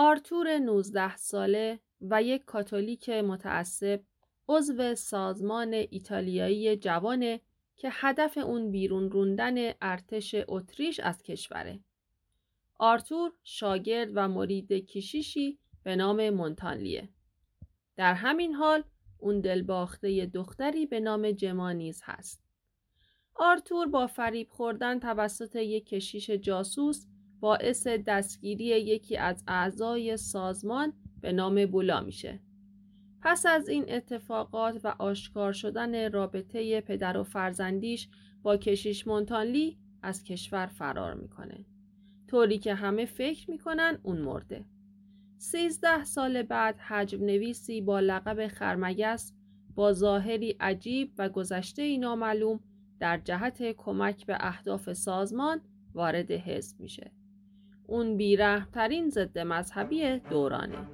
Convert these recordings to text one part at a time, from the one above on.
آرتور 19 ساله و یک کاتولیک متعصب عضو سازمان ایتالیایی جوانه که هدف اون بیرون روندن ارتش اتریش از کشوره. آرتور شاگرد و مرید کشیشی به نام مونتانلیه. در همین حال اون دلباخته دختری به نام جمانیز هست. آرتور با فریب خوردن توسط یک کشیش جاسوس باعث دستگیری یکی از اعضای سازمان به نام بولا میشه. پس از این اتفاقات و آشکار شدن رابطه پدر و فرزندیش با کشیش مونتانلی از کشور فرار می‌کنه. طوری که همه فکر می‌کنن اون مرده. سیزده سال بعد حجم نویسی با لقب خرمگس با ظاهری عجیب و گذشته نامعلوم در جهت کمک به اهداف سازمان وارد حزب میشه. اون بیرحمترین ضد مذهبی دورانه.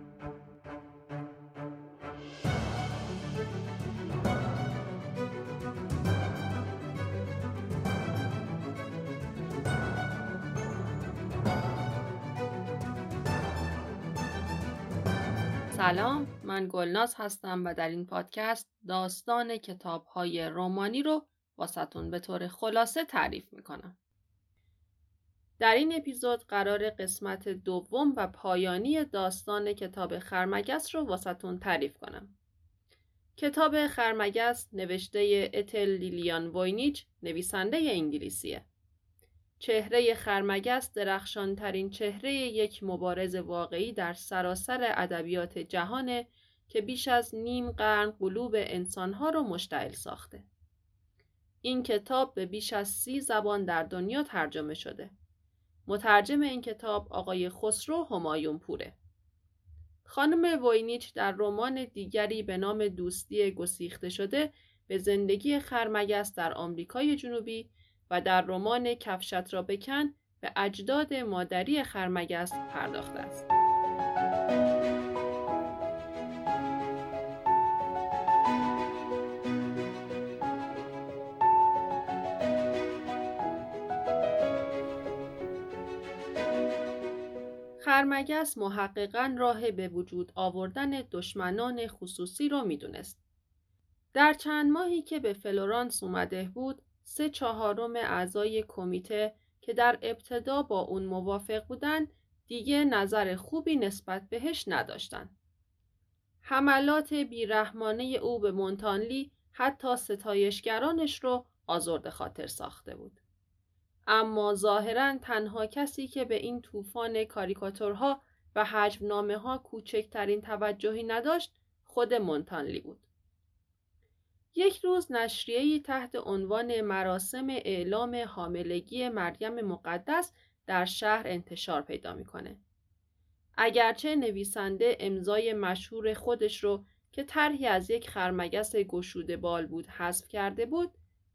سلام من گلناز هستم و در این پادکست داستان کتاب های رومانی رو واسطون به طور خلاصه تعریف می‌کنم. در این اپیزود قرار قسمت دوم و پایانی داستان کتاب خرمگس رو واسطون تعریف کنم. کتاب خرمگس نوشته اتل لیلیان ووینیچ نویسنده انگلیسیه. چهره خرمگس درخشانترین چهره یک مبارز واقعی در سراسر ادبیات جهانه که بیش از نیم قرن قلوب انسانها رو مشتعل ساخته. این کتاب به بیش از سی زبان در دنیا ترجمه شده. مترجم این کتاب آقای خسرو همایون پوره. خانم ووینیچ در رمان دیگری به نام دوستی گسیخته شده به زندگی خرمگس در آمریکای جنوبی و در رمان کفشت را بکن به اجداد مادری خرمگس پرداخته است. خرمگس محققا راه به وجود آوردن دشمنان خصوصی را می‌دونست. در چند ماهی که به فلورانس اومده بود، سه چهارم اعضای کمیته که در ابتدا با اون موافق بودن دیگه نظر خوبی نسبت بهش نداشتن. حملات بیرحمانه او به مونتانلی حتی ستایشگرانش رو آزرد خاطر ساخته بود. اما ظاهرا تنها کسی که به این طوفان کاریکاتورها و حجم نامه ها کوچکترین توجهی نداشت خود مونتانلی بود. یک روز نشریه‌ای تحت عنوان مراسم اعلام حاملگی مریم مقدس در شهر انتشار پیدا می‌کنه. اگرچه نویسنده امضای مشهور خودش رو که طرحی از یک خرمگس گشوده بال بود حذف کرده بود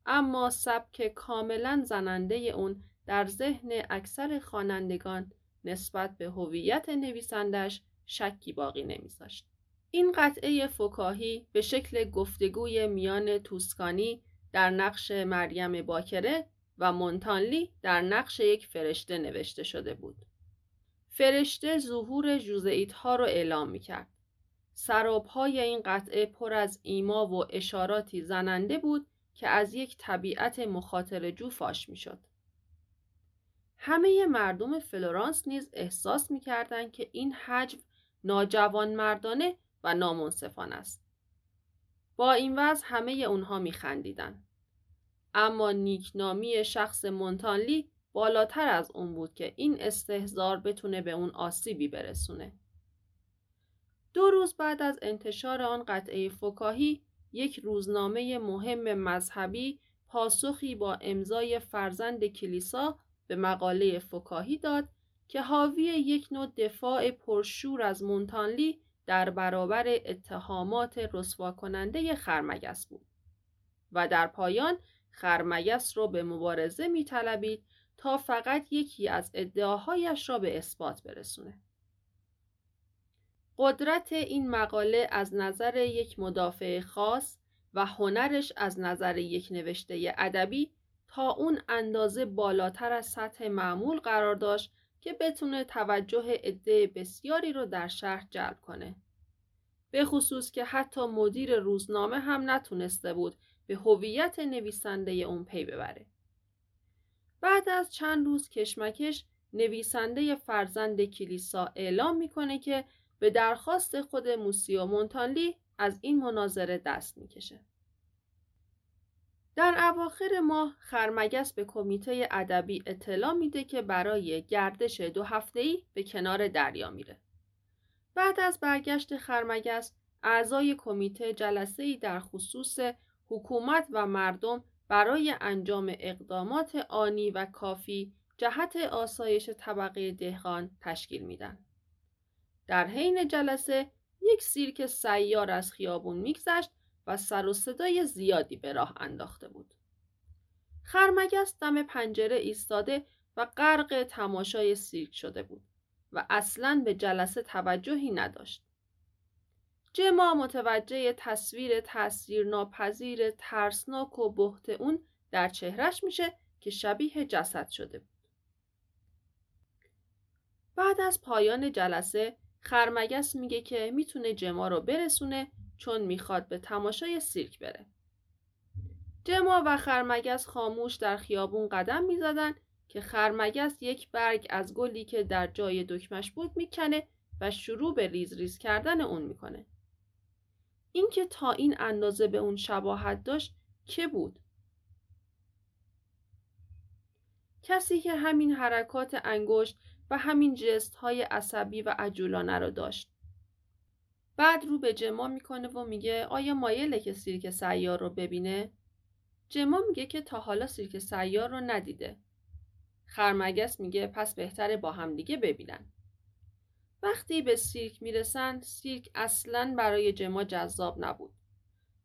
اما سبک کاملا زننده اون در ذهن اکثر خوانندگان نسبت به هویت نویسندش شکی باقی نمیذاشت. این قطعه فکاهی به شکل گفتگوی میان توسکانی در نقش مریم باکره و مونتانلی در نقش یک فرشته نوشته شده بود. فرشته ظهور جوزئیت ها را اعلام می کرد. سراب های این قطعه پر از ایما و اشاراتی زننده بود که از یک طبیعت مخاطر جو فاش می شد. همه مردم فلورانس نیز احساس می کردن که این حجم ناجوان مردانه و نامنصفان است. با این وضع همه اونها می خندیدن. اما نیکنامی شخص مونتانلی بالاتر از اون بود که این استهزار بتونه به اون آسیبی برسونه. دو روز بعد از انتشار آن قطعه فکاهی یک روزنامه مهم مذهبی پاسخی با امضای فرزند کلیسا به مقاله فکاهی داد که حاوی یک نوع دفاع پرشور از مونتانلی در برابر اتهامات رسوا کننده خرمگس بود و در پایان خرمگس را به مبارزه می تا فقط یکی از ادعاهایش را به اثبات برسونه. قدرت این مقاله از نظر یک مدافع خاص و هنرش از نظر یک نوشته ادبی تا اون اندازه بالاتر از سطح معمول قرار داشت که بتونه توجه عده بسیاری رو در شهر جلب کنه. به خصوص که حتی مدیر روزنامه هم نتونسته بود به هویت نویسنده اون پی ببره. بعد از چند روز کشمکش نویسنده فرزند کلیسا اعلام می‌کنه که به درخواست خود موسیو مونتانلی از این مناظره دست می‌کشه. در اواخر ماه خرمگس به کمیته ادبی اطلاع میده که برای گردش دو هفته‌ای به کنار دریا میره. بعد از برگشت خرمگس اعضای کمیته جلسه ای در خصوص حکومت و مردم برای انجام اقدامات آنی و کافی جهت آسایش طبقه دهقان تشکیل میدن. در حین جلسه یک سیرک سیار از خیابون میگذشت و سر و صدای زیادی به راه انداخته بود. خرمگس دم پنجره ایستاده و غرق تماشای سیرک شده بود و اصلا به جلسه توجهی نداشت. جما متوجه تصویر تأثیر ناپذیر ترسناک و بهت اون در چهرش میشه که شبیه جسد شده بود. بعد از پایان جلسه خرمگس میگه که می‌تونه جما رو برسونه چون می‌خواد به تماشای سیرک بره. جما و خرمگس خاموش در خیابون قدم می‌زدن که خرمگس یک برگ از گلی که در جای دکمش بود می‌کنه و شروع به ریز ریز کردن اون می‌کنه. اینکه تا این اندازه به اون شباهت داشت که بود؟ کسی که همین حرکات انگشت و همین جست های عصبی و عجولانه رو داشت. بعد رو به جما می‌کنه و میگه آیا مایله که سیرک سیار رو ببینه؟ جما میگه که تا حالا سیرک سیار رو ندیده. خرمگس میگه پس بهتره با هم دیگه ببینن. وقتی به سیرک می‌رسن سیرک اصلا برای جما جذاب نبود.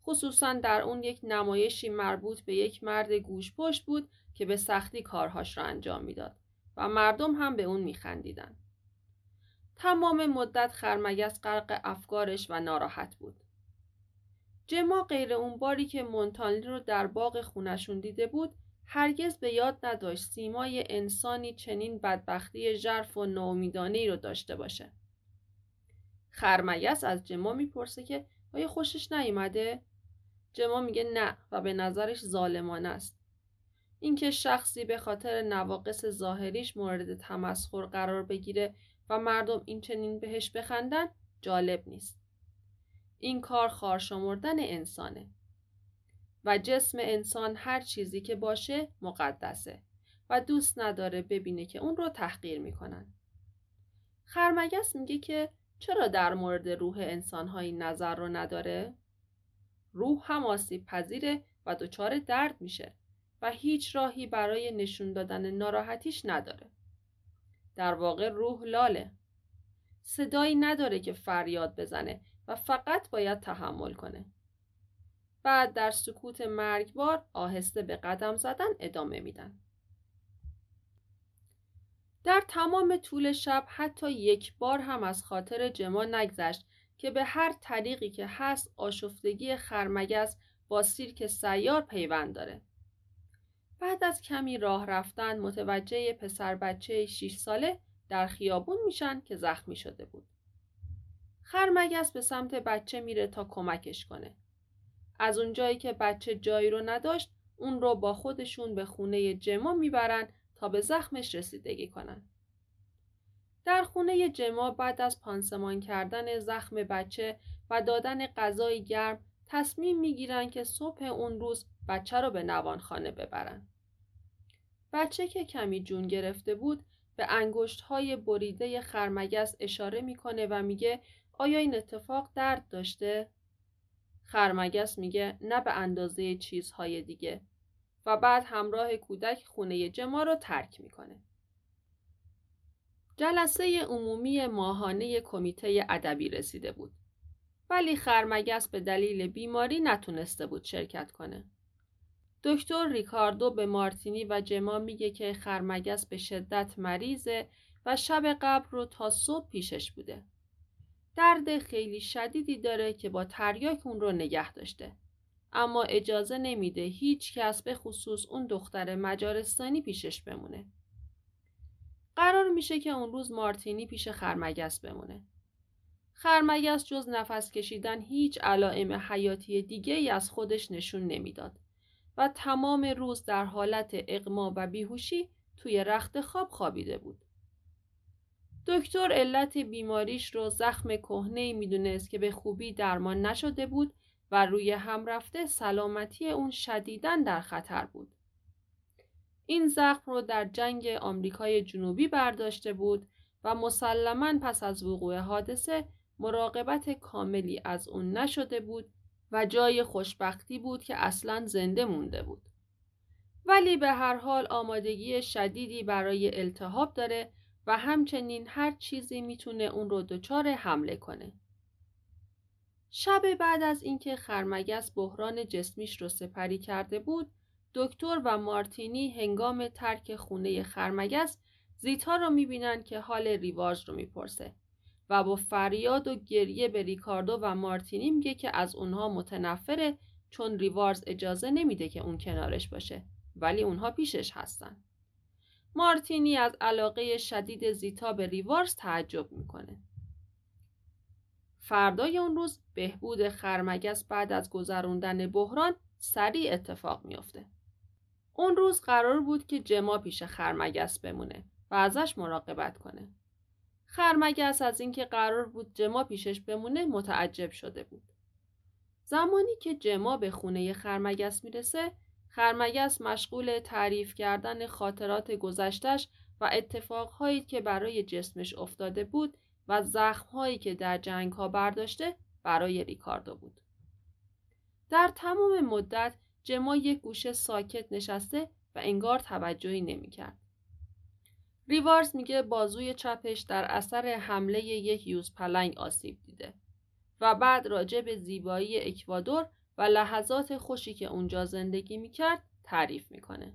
خصوصا در اون یک نمایشی مربوط به یک مرد گوش پشت بود که به سختی کارهاش را انجام می‌داد و مردم هم به اون میخندیدن. تمام مدت خرمگس غرق افکارش و ناراحت بود. جما غیر اون باری که مونتانلی رو در باغ خونشون دیده بود هرگز به یاد نداشت سیمای انسانی چنین بدبختی ژرف و ناامیدانه رو داشته باشه. خرمگس از جما می‌پرسه که آیا خوشش نیومده؟ جما میگه نه و به نظرش ظالمانه است. اینکه شخصی به خاطر نواقص ظاهریش مورد تمسخر قرار بگیره و مردم این چنین بهش بخندن جالب نیست. این کار خارشمردن انسانه. و جسم انسان هر چیزی که باشه مقدسه و دوست نداره ببینه که اون رو تحقیر می‌کنن. خرمگس میگه که چرا در مورد روح انسانهایی نظر رو نداره؟ روح هم آسیب پذیره و دچار درد میشه و هیچ راهی برای نشون دادن ناراحتیش نداره. در واقع روح لاله. صدایی نداره که فریاد بزنه و فقط باید تحمل کنه. بعد در سکوت مرگبار آهسته به قدم زدن ادامه میدن. در تمام طول شب حتی یک بار هم از خاطر جما نگذشت که به هر طریقی که هست آشفتگی خرمگس با سیرک سیار پیوند داره. بعد از کمی راه رفتن متوجه پسر بچه 6 ساله در خیابون میشن که زخمی شده بود. خرمگس به سمت بچه میره تا کمکش کنه. از اونجایی که بچه جایی رو نداشت اون رو با خودشون به خونه جما می‌برن تا به زخمش رسیدگی کنن. در خونه جما بعد از پانسمان کردن زخم بچه و دادن غذای گرم تصمیم می‌گیرن که صبح اون روز بچه رو به نوانخانه ببرن. بچه که کمی جون گرفته بود به انگشت های بریده خرمگس اشاره می‌کنه و میگه آیا این اتفاق درد داشته؟ خرمگس میگه نه به اندازه چیزهای دیگه و بعد همراه کودک خونه جما رو ترک می‌کنه. جلسه عمومی ماهانه کمیته ادبی رسیده بود. ولی خرمگس به دلیل بیماری نتونسته بود شرکت کنه. دکتر ریکاردو به مارتینی و جما میگه که خرمگس به شدت مریضه و شب قبل رو تا صبح پیشش بوده. درد خیلی شدیدی داره که با تریاک اون رو نگه داشته. اما اجازه نمیده هیچ کس به خصوص اون دختر مجارستانی پیشش بمونه. قرار میشه که اون روز مارتینی پیش خرمگس بمونه. خرمگس جز نفس کشیدن هیچ علائم حیاتی دیگه ای از خودش نشون نمی‌داد و تمام روز در حالت اقما و بیهوشی توی رخت خواب خوابیده بود. دکتر علت بیماریش رو زخم کهنه می‌دونست که به خوبی درمان نشده بود و روی هم رفته سلامتی اون شدیداً در خطر بود. این زخم رو در جنگ آمریکای جنوبی برداشته بود و مسلما پس از وقوع حادثه مراقبت کاملی از اون نشده بود و جای خوشبختی بود که اصلا زنده مونده بود. ولی به هر حال آمادگی شدیدی برای التهاب داره و همچنین هر چیزی می‌تونه اون رو دچار حمله کنه. شب بعد از اینکه خرمگس بحران جسمیش رو سپری کرده بود، دکتر و مارتینی هنگام ترک خونه خرمگس زیتا رو می‌بینن که حال ریوارز رو می‌پرسه و با فریاد و گریه به ریکاردو و مارتینی میگه که از اونها متنفره چون ریوارز اجازه نمیده که اون کنارش باشه ولی اونها پیشش هستن. مارتینی از علاقه شدید زیتا به ریوارز تعجب می‌کنه. فردای اون روز بهبود خرمگس بعد از گذروندن بحران سریع اتفاق میافته. اون روز قرار بود که جما پیش خرمگس بمونه و ازش مراقبت کنه. خرمگس از اینکه قرار بود جما پیشش بمونه متعجب شده بود. زمانی که جما به خونه خرمگس می‌رسه خرمگس مشغول تعریف کردن خاطرات گذشتش و اتفاقهایی که برای جسمش افتاده بود و زخمهایی که در جنگ ها برداشته برای ریکاردو بود. در تمام مدت جما یک گوشه ساکت نشسته و انگار توجهی نمی‌کرد. ریوارز میگه بازوی چپش در اثر حمله یک یوز پلنگ آسیب دیده و بعد راجع به زیبایی اکوادور و لحظات خوشی که اونجا زندگی می‌کرد تعریف می‌کنه.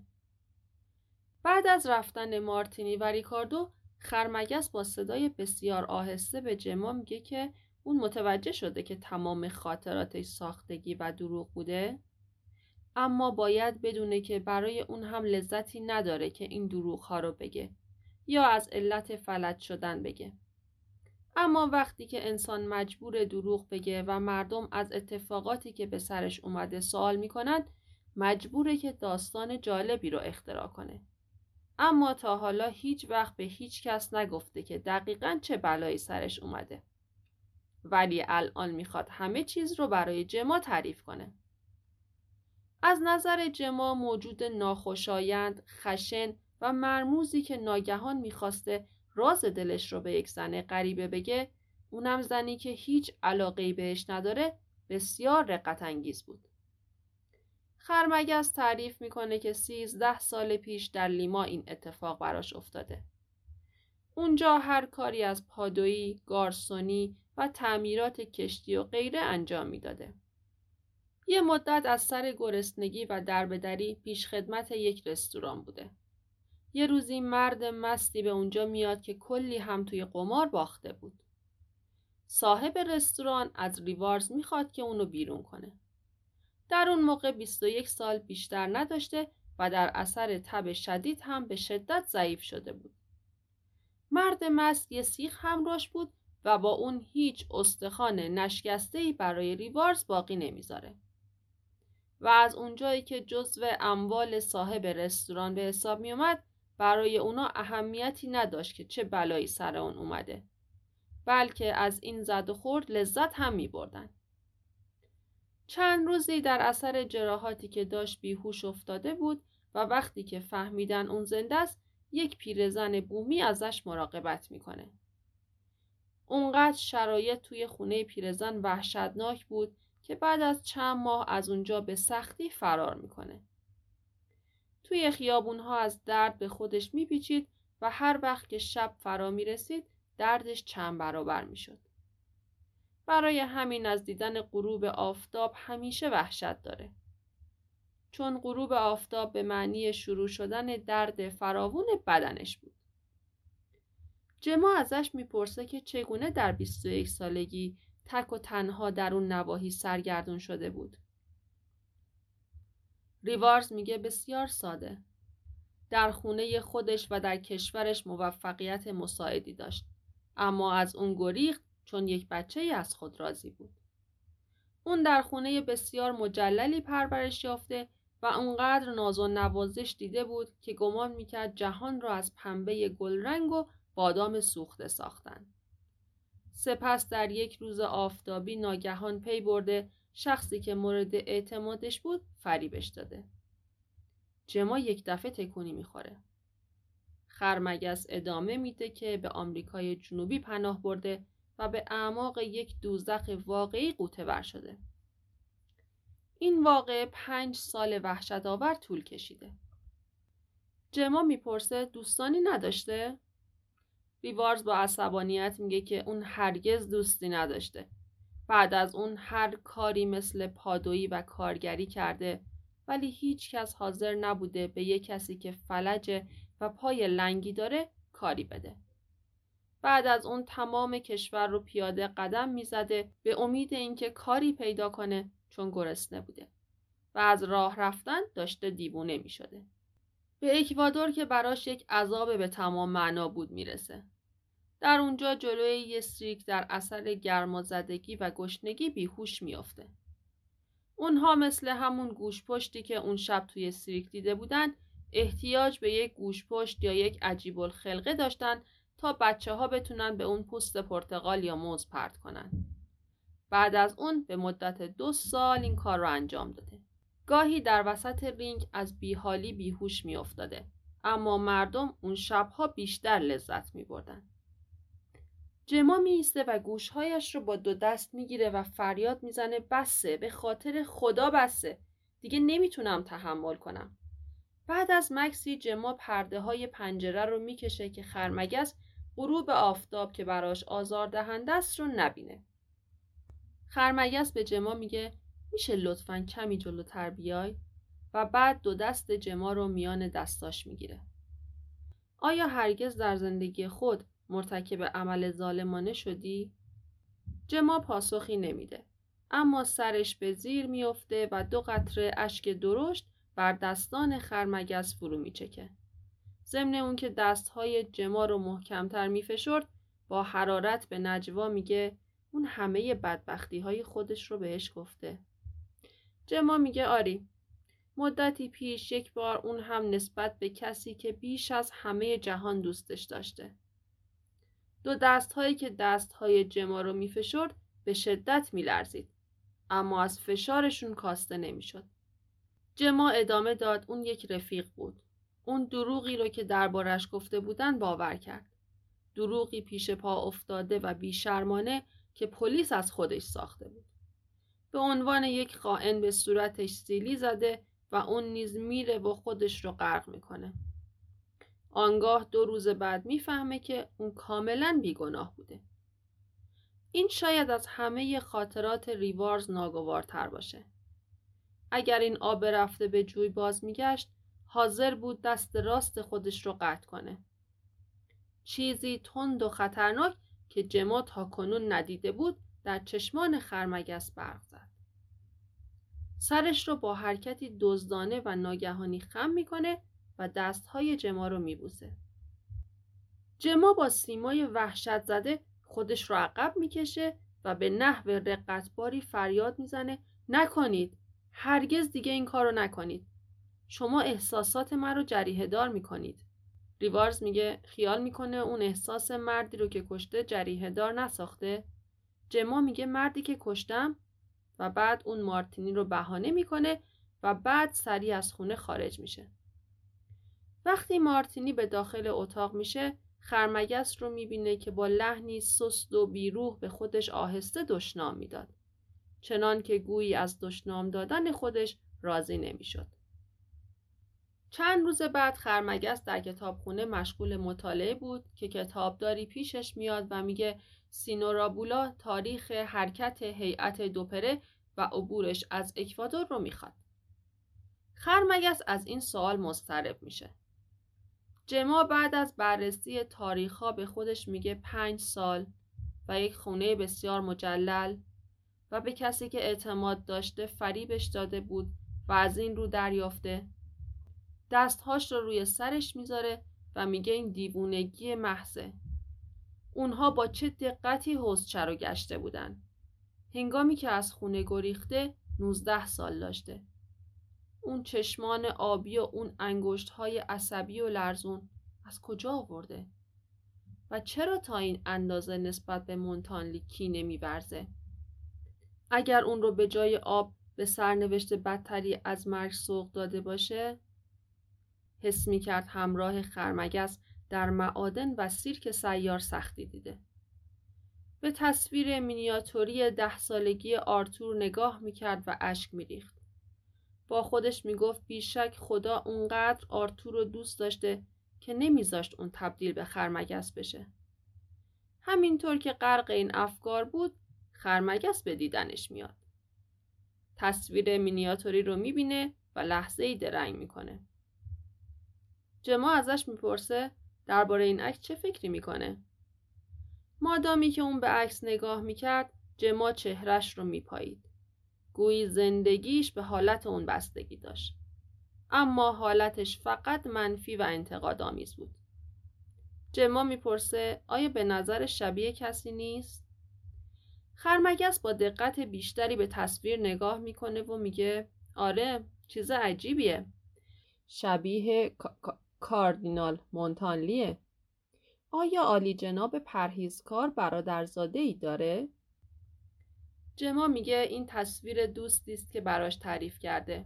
بعد از رفتن مارتینی و ریکاردو خرمگس با صدای بسیار آهسته به جما میگه که اون متوجه شده که تمام خاطراتش ساختگی و دروغ بوده اما باید بدونه که برای اون هم لذتی نداره که این دروغ ها رو بگه یا از علت فلج شدن بگه. اما وقتی که انسان مجبور دروغ بگه و مردم از اتفاقاتی که به سرش اومده سوال می‌کنند مجبوره که داستان جالبی رو اختراع کنه. اما تا حالا هیچ وقت به هیچ کس نگفته که دقیقا چه بلایی سرش اومده. ولی الان می‌خواد همه چیز رو برای جما تعریف کنه. از نظر جما موجود ناخوشایند، خشن و مرموزی که ناگهان می‌خواسته راز دلش رو به یک زن غریبه بگه اونم زنی که هیچ علاقه بهش نداره بسیار رقت انگیز بود. خرمگس تعریف می‌کنه که سیزده سال پیش در لیما این اتفاق براش افتاده. اونجا هر کاری از پادویی، گارسونی و تعمیرات کشتی و غیره انجام می‌داده. یه مدت از سر گرسنگی و دربدری پیش خدمت یک رستوران بوده. یه روزی مرد مستی به اونجا میاد که کلی هم توی قمار باخته بود. صاحب رستوران از ریوارز می‌خواد که اونو بیرون کنه. در اون موقع 21 سال بیشتر نداشته و در اثر تب شدید هم به شدت ضعیف شده بود. مرد مست یه سیخ همراش بود و با اون هیچ استخوان نشکستهی برای ریوارز باقی نمی‌ذاره. و از اونجایی که جزو اموال صاحب رستوران به حساب می اومد برای اونا اهمیتی نداشت که چه بلایی سر اون اومده بلکه از این زد و خورد لذت هم می بردن. چند روزی در اثر جراحاتی که داشت بیهوش افتاده بود و وقتی که فهمیدن اون زنده است یک پیرزن بومی ازش مراقبت می‌کنه. اونقدر شرایط توی خونه پیرزن وحشتناک بود که بعد از چند ماه از اونجا به سختی فرار می‌کنه. توی خیابونها از درد به خودش میپیچید و هر وقت که شب فرا می‌رسید دردش چند برابر می‌شد. برای همین از دیدن غروب آفتاب همیشه وحشت داره. چون غروب آفتاب به معنی شروع شدن درد فراوون بدنش بود. جما ازش می‌پرسه که چگونه در 21 سالگی تک و تنها در اون نواحی سرگردون شده بود. ریوارز میگه بسیار ساده. در خونه خودش و در کشورش موفقیت مساعدی داشت اما از اون گریخت چون یک بچه از خود راضی بود اون در خونه بسیار مجللی پرورش یافته و اونقدر ناز و نوازش دیده بود که گمان می‌کرد جهان را از پنبه گلرنگ و بادام سوخته ساختن. سپس در یک روز آفتابی ناگهان پی برده شخصی که مورد اعتمادش بود فریبش داده. جما یک دفعه تکونی می‌خوره. خرمگس ادامه میده که به آمریکای جنوبی پناه برده و به اعماق یک دوزخ واقعی قوطه شده. این واقع پنج سال وحشت آور طول کشیده. جما می‌پرسه دوستانی نداشته؟ ریوارز با عصبانیت میگه که اون هرگز دوستی نداشته. بعد از اون هر کاری مثل پادویی و کارگری کرده ولی هیچ کس حاضر نبوده به یک کسی که فلجه و پای لنگی داره کاری بده. بعد از اون تمام کشور رو پیاده قدم می‌زده به امید اینکه کاری پیدا کنه چون گرسنه بوده و از راه رفتن داشته دیوونه می شده. به اکوادور که براش یک عذاب به تمام معنا بود می‌رسه. در اونجا جلوی یه سریک در اثر گرمازدگی و گشنگی بیهوش میافته. اونها مثل همون گوش پشتی که اون شب توی سریک دیده بودن احتیاج به یک گوش پشت یا یک عجیب الخلقه داشتن تا بچه ها بتونن به اون پوست پرتقال یا موز پرت کنن. بعد از اون به مدت دو سال این کار را انجام داده. گاهی در وسط رینگ از بیحالی بیهوش میافتاده اما مردم اون شبها بیشتر لذت می بردن. جما میسته و گوشهایش رو با دو دست می‌گیره و فریاد می‌زنه بسه به خاطر خدا بسه دیگه نمی‌تونم تحمل کنم. بعد از مکسی جما پرده های پنجره رو می‌کشه که خرمگس غروب آفتاب که براش آزار دهنده است رو نبینه. خرمگس به جما میگه میشه لطفا کمی جلوتر بیای؟ و بعد دو دست جما رو میان دستاش می‌گیره. آیا هرگز در زندگی خود مرتکب عمل ظالمانه شدی؟ جما پاسخی نمیده. اما سرش به زیر میافته و دو قطره اشک درشت بر دستان خرمگس فرو میچکه. ضمن اون که دستهای جما رو محکمتر میفشرد با حرارت به نجوا میگه اون همه بدبختی های خودش رو بهش گفته. جما میگه آری مدتی پیش یک بار اون هم نسبت به کسی که بیش از همه جهان دوستش داشته. دو دست هایی که دست های جما رو میفشرد به شدت میلرزید. اما از فشارشون کاسته نمی‌شد. جما ادامه داد اون یک رفیق بود. اون دروغی رو که دربارش گفته بودن باور کرد. دروغی پیش پا افتاده و بیشرمانه که پلیس از خودش ساخته بود. به عنوان یک خائن به صورتش سیلی زده و اون نیز میره و خودش رو غرق می‌کنه. آنگاه دو روز بعد می‌فهمه که اون کاملا بیگناه بوده. این شاید از همه خاطرات ریوارز ناگوارتر باشه. اگر این آب رفته به جوی باز میگشت حاضر بود دست راست خودش رو قطع کنه. چیزی تند و خطرناک که جما تا کنون ندیده بود در چشمان خرمگس برق زد. سرش رو با حرکتی دزدانه و ناگهانی خم می‌کنه و دستهای جما رو میبوسه. جما با سیمای وحشت زده خودش رو عقب می‌کشه و به نحو رقتباری فریاد می‌زنه نکنید! هرگز دیگه این کار رو نکنید! شما احساسات من رو جریه دار می‌کنید! ریوارز میگه خیال می‌کنه اون احساس مردی رو که کشته جریه دار نساخته؟ جما میگه مردی که کشتم؟ و بعد اون مارتینی رو بهانه می‌کنه و بعد سریع از خونه خارج میشه. وقتی مارتینی به داخل اتاق میشه خرمگس رو می‌بینه که با لحنی سست و بیروح به خودش آهسته دشنام می‌داد چنان که گویی از دشنام دادن خودش راضی نمی‌شد چند روز بعد خرمگس در کتابخونه مشغول مطالعه بود که کتابداری پیشش میاد و میگه سینورابولا تاریخ حرکت هیئت دوپره و عبورش از اکوادور رو می‌خواد. خرمگس از این سوال مضطرب میشه. جما بعد از بررسی تاریخها به خودش میگه پنج سال و یک خونه بسیار مجلل و به کسی که اعتماد داشته فریبش داده بود و از این رو دریافته دستهاش رو روی سرش می‌ذاره و میگه این دیوونگی محضه. اونها با چه دقتی حوزچه رو گشته بودن. هنگامی که از خونه گریخته 19 سال داشته. اون چشمان آبی و اون انگشت های عصبی و لرزون از کجا آورده؟ و چرا تا این اندازه نسبت به مونتانلی کینه میورزه؟ اگر اون رو به جای آب به سرنوشت بدتری از مرگ سوق داده باشه حس می کرد همراه خرمگس در معادن و سیرک سیار سختی دیده. به تصویر مینیاتوری ده سالگی آرتور نگاه می کرد و اشک می ریخت. با خودش می گفت بیشک خدا اونقدر آرتور رو دوست داشته که نمیذاشت اون تبدیل به خرمگس بشه. همینطور که غرق این افکار بود خرمگس به دیدنش میاد. تصویر مینیاتوری رو می‌بینه و لحظه ای درنگ می‌کنه. جما ازش می‌پرسه درباره این عکس چه فکری می‌کنه؟ مادامی که اون به عکس نگاه می‌کرد جما چهرش رو میپایید. گویی زندگیش به حالت اون بستگی داشت. اما حالتش فقط منفی و انتقاد آمیز بود. جما می‌پرسه آیا به نظر شبیه کسی نیست؟ خرمگس با دقت بیشتری به تصویر نگاه می‌کنه و میگه آره چیز عجیبیه. شبیه کاردینال مونتانلیه. آیا عالی جناب پرهیزکار برادرزاده ای داره؟ جما میگه این تصویر دوستی است که براش تعریف کرده.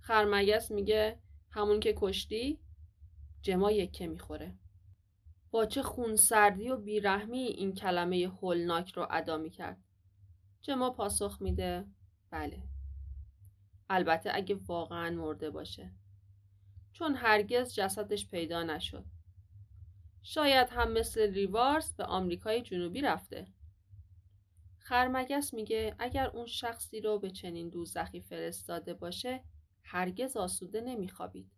خرمگس میگه همون که کشتی جما یکه می‌خوره. با چه خونسردی و بیرحمی این کلمه هولناک رو ادا می‌کرد. جما پاسخ میده بله. البته اگه واقعا مرده باشه. چون هرگز جسدش پیدا نشد. شاید هم مثل ریوارس به آمریکای جنوبی رفته. خرمگس میگه اگر اون شخصی رو به چنین دوزخی فرستاده باشه هرگز آسوده نمیخوابید.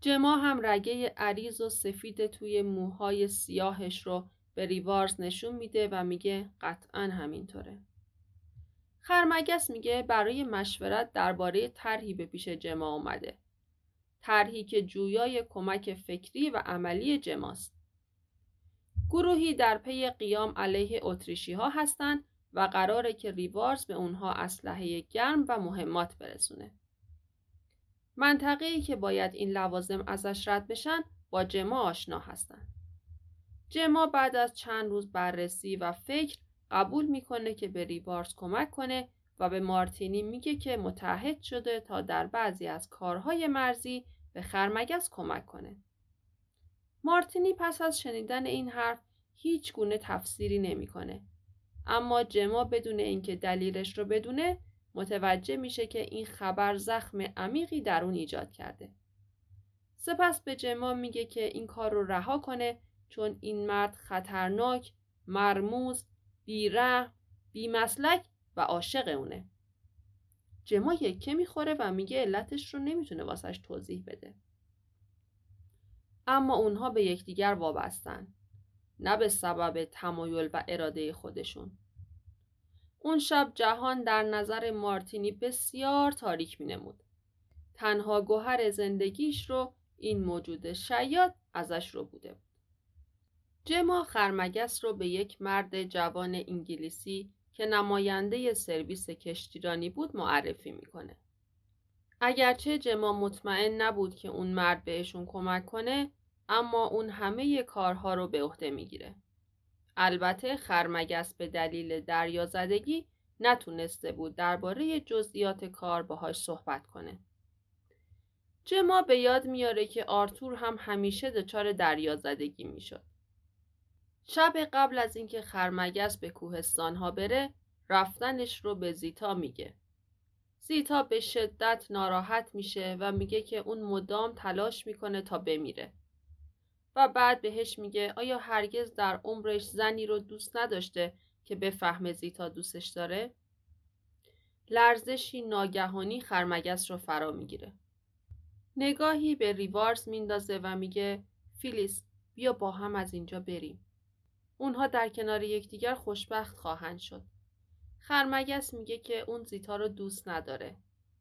جما هم رگه عریض و سفید توی موهای سیاهش رو به ریوارز نشون میده و میگه قطعا همینطوره. خرمگس میگه برای مشورت درباره طرحی به پیش جما اومده. طرحی که جویای کمک فکری و عملی جماست. گروهی در پی قیام علیه اتریشی ها هستند و قراره که ریوارز به اونها اسلحه گرم و مهمات برسونه. منطقه‌ای که باید این لوازم ازش رد بشن با جما آشنا هستند. جما بعد از چند روز بررسی و فکر قبول می‌کنه که به ریوارز کمک کنه و به مارتینی میگه که متحد شده تا در بعضی از کارهای مرزی به خرمگس کمک کنه. مارتینی پس از شنیدن این حرف هیچ گونه تفسیری نمی‌کنه. اما جما بدون اینکه دلیلش رو بدونه متوجه میشه که این خبر زخم عمیقی در اون ایجاد کرده. سپس به جما میگه که این کار رو رها کنه چون این مرد خطرناک، مرموز، بیره، بیمسلک و عاشق اونه. جما یکه می‌خوره و میگه علتش رو نمی‌تونه واسش توضیح بده. اما اونها به یکدیگر وابستن. نه به سبب تمایل و اراده خودشون. اون شب جهان در نظر مارتینی بسیار تاریک می نمود. تنها گوهر زندگیش رو این موجود شیاد ازش رو بوده بود. جما خرمگس رو به یک مرد جوان انگلیسی که نماینده سرویس کشتیرانی بود معرفی می‌کنه. اگرچه جما مطمئن نبود که اون مرد بهشون کمک کنه اما اون همه کارها رو به عهده می‌گیره. البته خرمگس به دلیل دریازدگی نتونسته بود درباره جزئیات کار باهاش صحبت کنه. جما به یاد میاره که آرتور هم همیشه دچار دریازدگی می‌شد. شب قبل از اینکه خرمگس به کوهستان ها بره رفتنش رو به زیتا میگه. زیتا به شدت ناراحت میشه و میگه که اون مدام تلاش می‌کنه تا بمیره. و بعد بهش میگه آیا هرگز در عمرش زنی رو دوست نداشته که بفهمه زیتا دوستش داره؟ لرزشی ناگهانی خرمگس رو فرا می‌گیره. نگاهی به ریوارز میندازه و میگه فیلیس بیا با هم از اینجا بریم. اونها در کنار یکدیگر خوشبخت خواهند شد. خرمگس میگه که اون زیتا رو دوست نداره.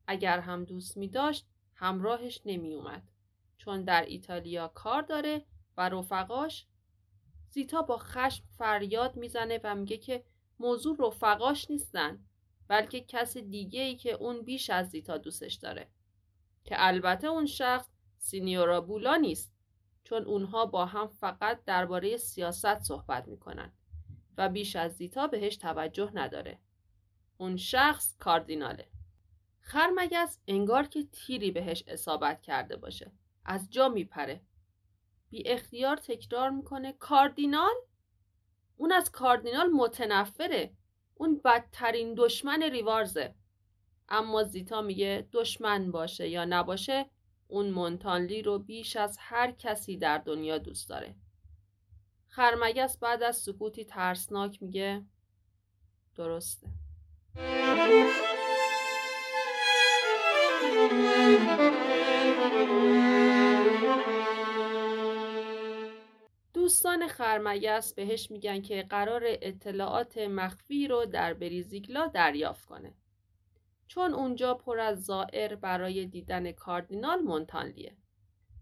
اگر هم دوست می داشت همراهش نمی اومد چون در ایتالیا کار داره و رفقاش زیتا با خشم فریاد می‌زنه و میگه که موضوع رفقاش نیستن بلکه کس دیگه ای که اون بیش از زیتا دوستش داره. که البته اون شخص سینیورا بولا نیست چون اونها با هم فقط درباره سیاست صحبت می‌کنن و بیش از زیتا بهش توجه نداره. اون شخص کاردیناله. خرمگس انگار که تیری بهش اصابت کرده باشه. از جا میپره. بی اختیار تکرار می‌کنه کاردینال؟ اون از کاردینال متنفره. اون بدترین دشمن ریوارزه. اما زیتا میگه دشمن باشه یا نباشه اون مونتانلی رو بیش از هر کسی در دنیا دوست داره. خرمگس بعد از سکوتی ترسناک میگه درسته. دوستان خرمگس بهش میگن که قرار اطلاعات مخفی رو در بریزیگلا دریافت کنه. چون اونجا پر از زائر برای دیدن کاردینال مونتانلیه.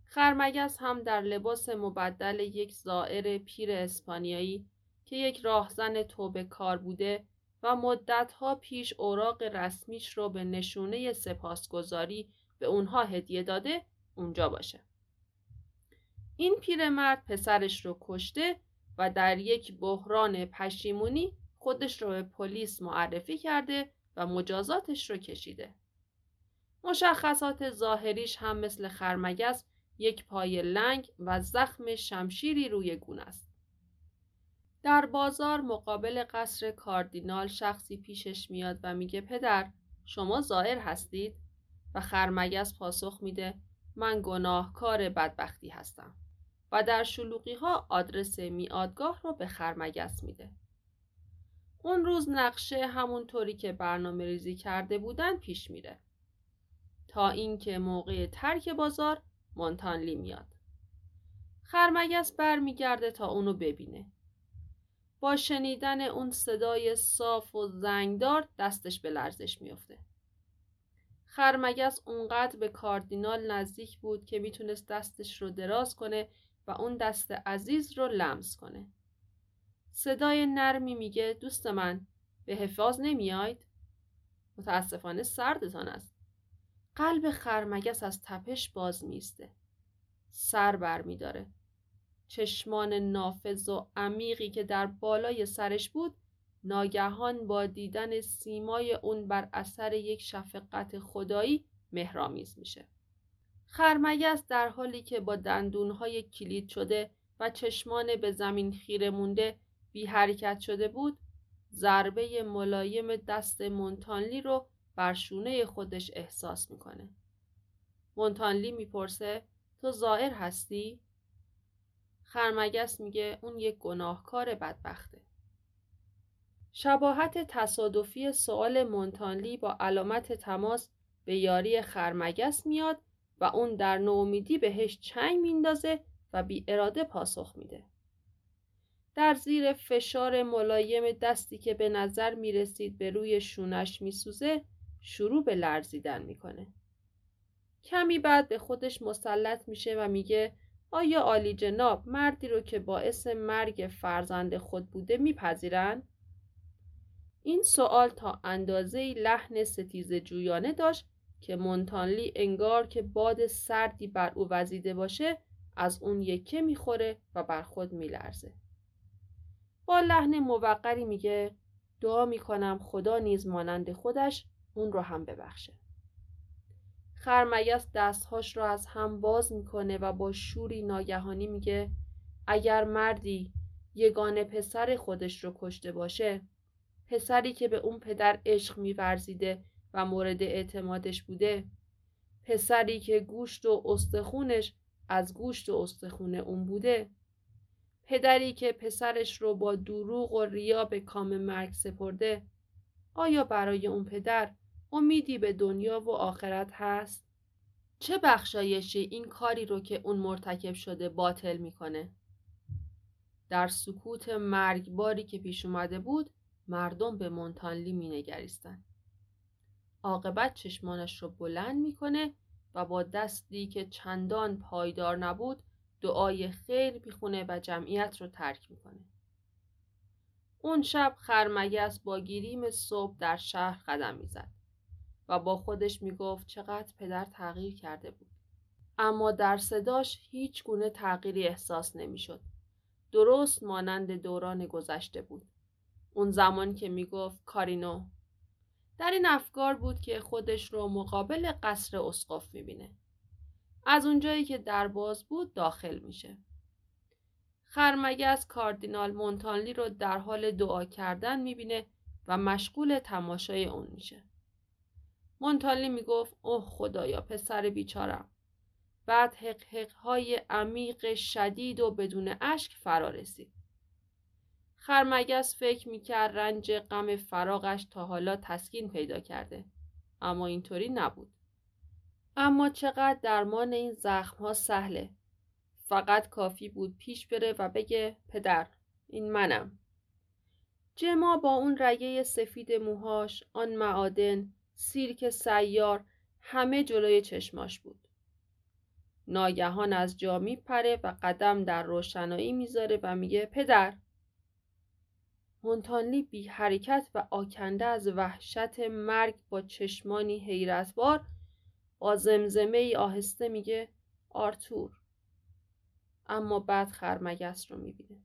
خرمگس هم در لباس مبدل یک زائر پیر اسپانیایی که یک راهزن توبه کار بوده و مدتها پیش اوراق رسمیش رو به نشونه سپاسگزاری به اونها هدیه داده اونجا باشه. این پیرمرد پسرش رو کشته و در یک بحران پشیمونی خودش رو به پلیس معرفی کرده و مجازاتش رو کشیده. مشخصات ظاهریش هم مثل خرمگس یک پای لنگ و زخم شمشیری روی گونه است. در بازار مقابل قصر کاردینال شخصی پیشش میاد و میگه پدر شما ظاهر هستید و خرمگس پاسخ میده من گناهکار بدبختی هستم. و در شلوقی ها آدرس میادگاه رو به خرمگس میده. اون روز نقشه همونطوری که برنامه ریزی کرده بودن پیش میره. تا اینکه موقع ترک بازار مونتانلی میاد. خرمگس برمیگرده تا اونو ببینه. با شنیدن اون صدای صاف و زنگدار دستش به لرزش میافته. خرمگس اونقدر به کاردینال نزدیک بود که می‌تونست دستش رو دراز کنه و اون دست عزیز رو لمس کنه. صدای نرمی میگه دوست من به حفاظ نمیاید؟ متاسفانه سردتان است. قلب خرمگس از تپش باز میسته. سر بر میداره. چشمان نافذ و عمیقی که در بالای سرش بود ناگهان با دیدن سیمای اون بر اثر یک شفقت خدایی مهرامیز میشه. خرمگس در حالی که با دندونهای کلید شده و چشمان به زمین خیره مونده بی حرکت شده بود ضربه ملایم دست مونتانلی رو بر شونه خودش احساس می‌کنه. مونتانلی می‌پرسه تو زائر هستی؟ خرمگس میگه اون یک گناهکار بدبخته. شباهت تصادفی سوال مونتانلی با علامت تماس به یاری خرمگس میاد و اون در نومیدی بهش چنگ میندازه و بی اراده پاسخ میده. در زیر فشار ملایم دستی که به نظر می رسید به روی شونش می سوزه شروع به لرزیدن می‌کنه. کمی بعد به خودش مسلط میشه و میگه آیا عالی جناب مردی رو که باعث مرگ فرزند خود بوده میپذیرن؟ این سوال تا اندازه لحن ستیز جویانه داشت که مونتانلی انگار که باد سردی بر او وزیده باشه از اون یکه می‌خوره و بر خود میلرزه. با لحن موقری میگه دعا می‌کنم خدا نیز مانند خودش اون رو هم ببخشه. خرمیس دستهاش رو از هم باز می‌کنه و با شوری ناگهانی میگه اگر مردی یگانه پسر خودش رو کشته باشه پسری که به اون پدر عشق میورزیده و مورد اعتمادش بوده پسری که گوشت و استخونش از گوشت و استخون اون بوده پدری که پسرش رو با دروغ و ریا به کام مرگ سپرده آیا برای اون پدر امیدی به دنیا و آخرت هست؟ چه بخشایشی این کاری رو که اون مرتکب شده باطل می‌کنه؟ در سکوت مرگباری که پیش اومده بود مردم به مونتانلی مینگریستند. عاقبت چشمانش رو بلند می‌کنه و با دستی که چندان پایدار نبود دعای خیر می‌خونه و جمعیت رو ترک می‌کنه. اون شب خرمگس با گیریم صبح در شهر قدم می‌زد و با خودش می‌گفت چقدر پدر تغییر کرده بود. اما در صداش هیچ گونه تغییری احساس نمی‌شد. درست مانند دوران گذشته بود. اون زمان که می‌گفت کارینو در این افکار بود که خودش رو مقابل قصر اسقف می‌بینه. از اونجایی که در باز بود داخل میشه. خرمگس کاردینال مونتانلی رو در حال دعا کردن می‌بینه و مشغول تماشای اون میشه. مونتانلی می‌گفت اوه خدایا پسر بیچارم. بعد حق های عمیق شدید و بدون اشک فرا رسید. خرمگس فکر می‌کرد رنج غم فراغش تا حالا تسکین پیدا کرده. اما اینطوری نبود. اما چقدر درمان این زخم ها سهله. فقط کافی بود پیش بره و بگه پدر این منم. جما با اون رگه سفید موهاش، آن معادن، سیرک سیار همه جلوی چشماش بود. ناگهان از جا میپره و قدم در روشنایی می‌ذاره و میگه پدر. مونتانلی بی حرکت و آکنده از وحشت مرگ با چشمانی حیرتبار با زمزمه ای آهسته میگه آرتور. اما بعد خرمگس رو می‌بینه.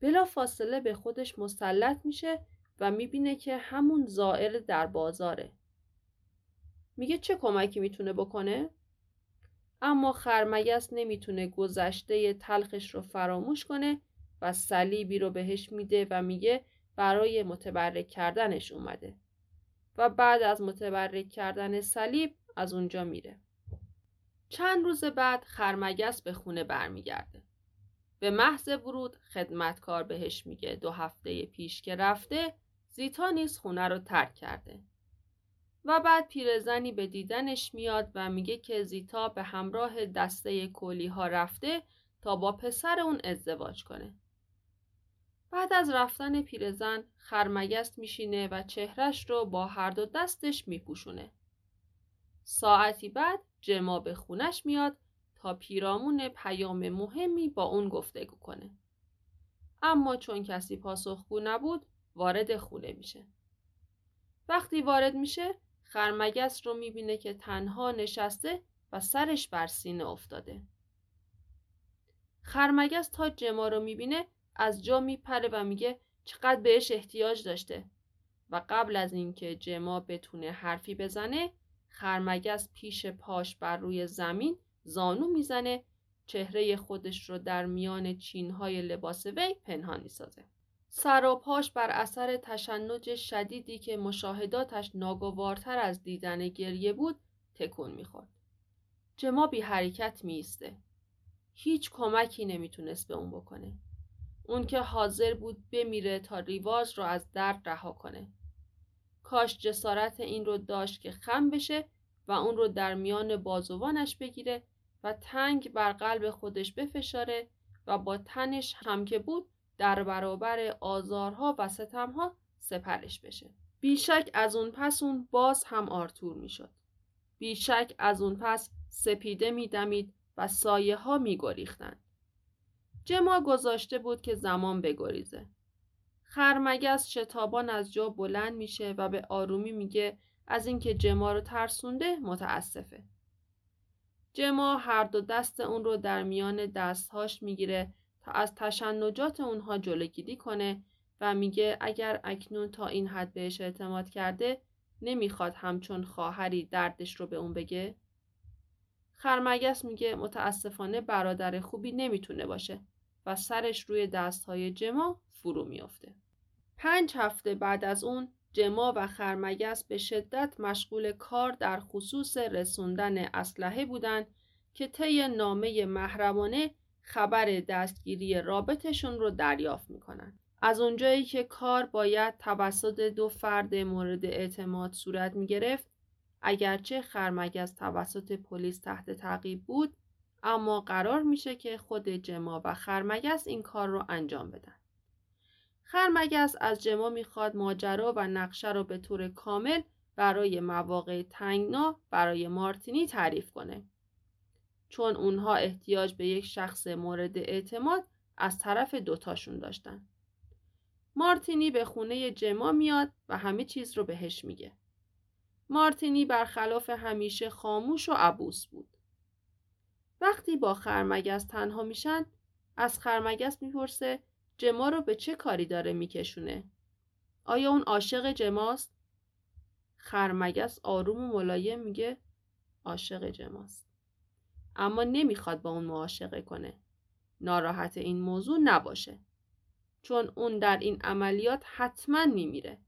بلا فاصله به خودش مسلط میشه و می‌بینه که همون زائر در بازاره میگه چه کمکی می‌تونه بکنه؟ اما خرمگس نمی‌تونه گذشته تلخش رو فراموش کنه و صلیبی رو بهش میده و میگه برای متبرک کردنش اومده و بعد از متبرک کردن صلیب از اونجا میره. چند روز بعد خرمگس به خونه برمیگرده. به محض ورود خدمتکار بهش میگه دو هفته پیش که رفته زیتا نیز خونه رو ترک کرده. و بعد پیرزنی به دیدنش میاد و میگه که زیتا به همراه دسته کولی ها رفته تا با پسر اون ازدواج کنه. بعد از رفتن پیرزن خرمگست میشینه و چهرش رو با هر دو دستش میپوشونه. ساعتی بعد جما به خونش میاد تا پیرامون پیام مهمی با اون گفتگو کنه. اما چون کسی پاسخگو نبود وارد خونه میشه. وقتی وارد میشه خرمگس رو می‌بینه که تنها نشسته و سرش بر سینه افتاده. خرمگس تا جما رو می‌بینه از جا میپره و میگه چقدر بهش احتیاج داشته و قبل از اینکه جما بتونه حرفی بزنه خرمگس پیش پاش بر روی زمین زانو می‌زنه چهره خودش رو در میان چینهای لباس وی پنهان می‌سازه سر و پاش بر اثر تشنج شدیدی که مشاهداتش ناگوارتر از دیدن گریه بود تکون می‌خورد. جما بی حرکت میسته هیچ کمکی نمی‌تونست به اون بکنه. اون که حاضر بود بمیره تا ریواز رو از درد رها کنه. کاش جسارت این رو داشت که خم بشه و اون رو در میان بازوانش بگیره و تنگ بر قلب خودش بفشاره و با تنش هم که بود در برابر آزارها و ستمها سپرش بشه. بیشک از اون پس اون باز هم آرتور می‌شد. بیشک از اون پس سپیده میدمید و سایه ها می گریختند. جما گذاشته بود که زمان بگریزه. خرمگس شتابان از جا بلند میشه و به آرومی میگه از اینکه جما رو ترسونده متاسفه. جما هر دو دست اون رو در میان دستهاش می‌گیره از تشنجات اونها جلوگیری کنه و میگه اگر اکنون تا این حد بهش اعتماد کرده نمی‌خواد همچون خواهری دردش رو به اون بگه؟ خرمگس میگه متاسفانه برادر خوبی نمی‌تونه باشه و سرش روی دستهای جما فرو میافته. پنج هفته بعد از اون جما و خرمگس به شدت مشغول کار در خصوص رسوندن اسلحه بودند که طی نامه محرمانه خبر دستگیری رابطشون رو دریافت می‌کنن. از اونجایی که کار باید توسط دو فرد مورد اعتماد صورت می گرفت، اگرچه خرمگس توسط پلیس تحت تعقیب بود، اما قرار میشه که خود جما و خرمگس این کار رو انجام بدن. خرمگس از جما می‌خواد ماجرا و نقشه رو به طور کامل برای مواقع تنگنا برای مارتینی تعریف کنه. چون اونها احتیاج به یک شخص مورد اعتماد از طرف دوتاشون داشتن. مارتینی به خونه جما میاد و همه چیز رو بهش میگه. مارتینی برخلاف همیشه خاموش و عبوس بود. وقتی با خرمگس تنها میشن از خرمگس می‌پرسه جما رو به چه کاری داره میکشونه؟ آیا اون عاشق جماست؟ خرمگس آروم و ملایم میگه عاشق جماست. اما نمی‌خواد با اون معاشقه کنه. ناراحت این موضوع نباشه. چون اون در این عملیات حتما میمیره.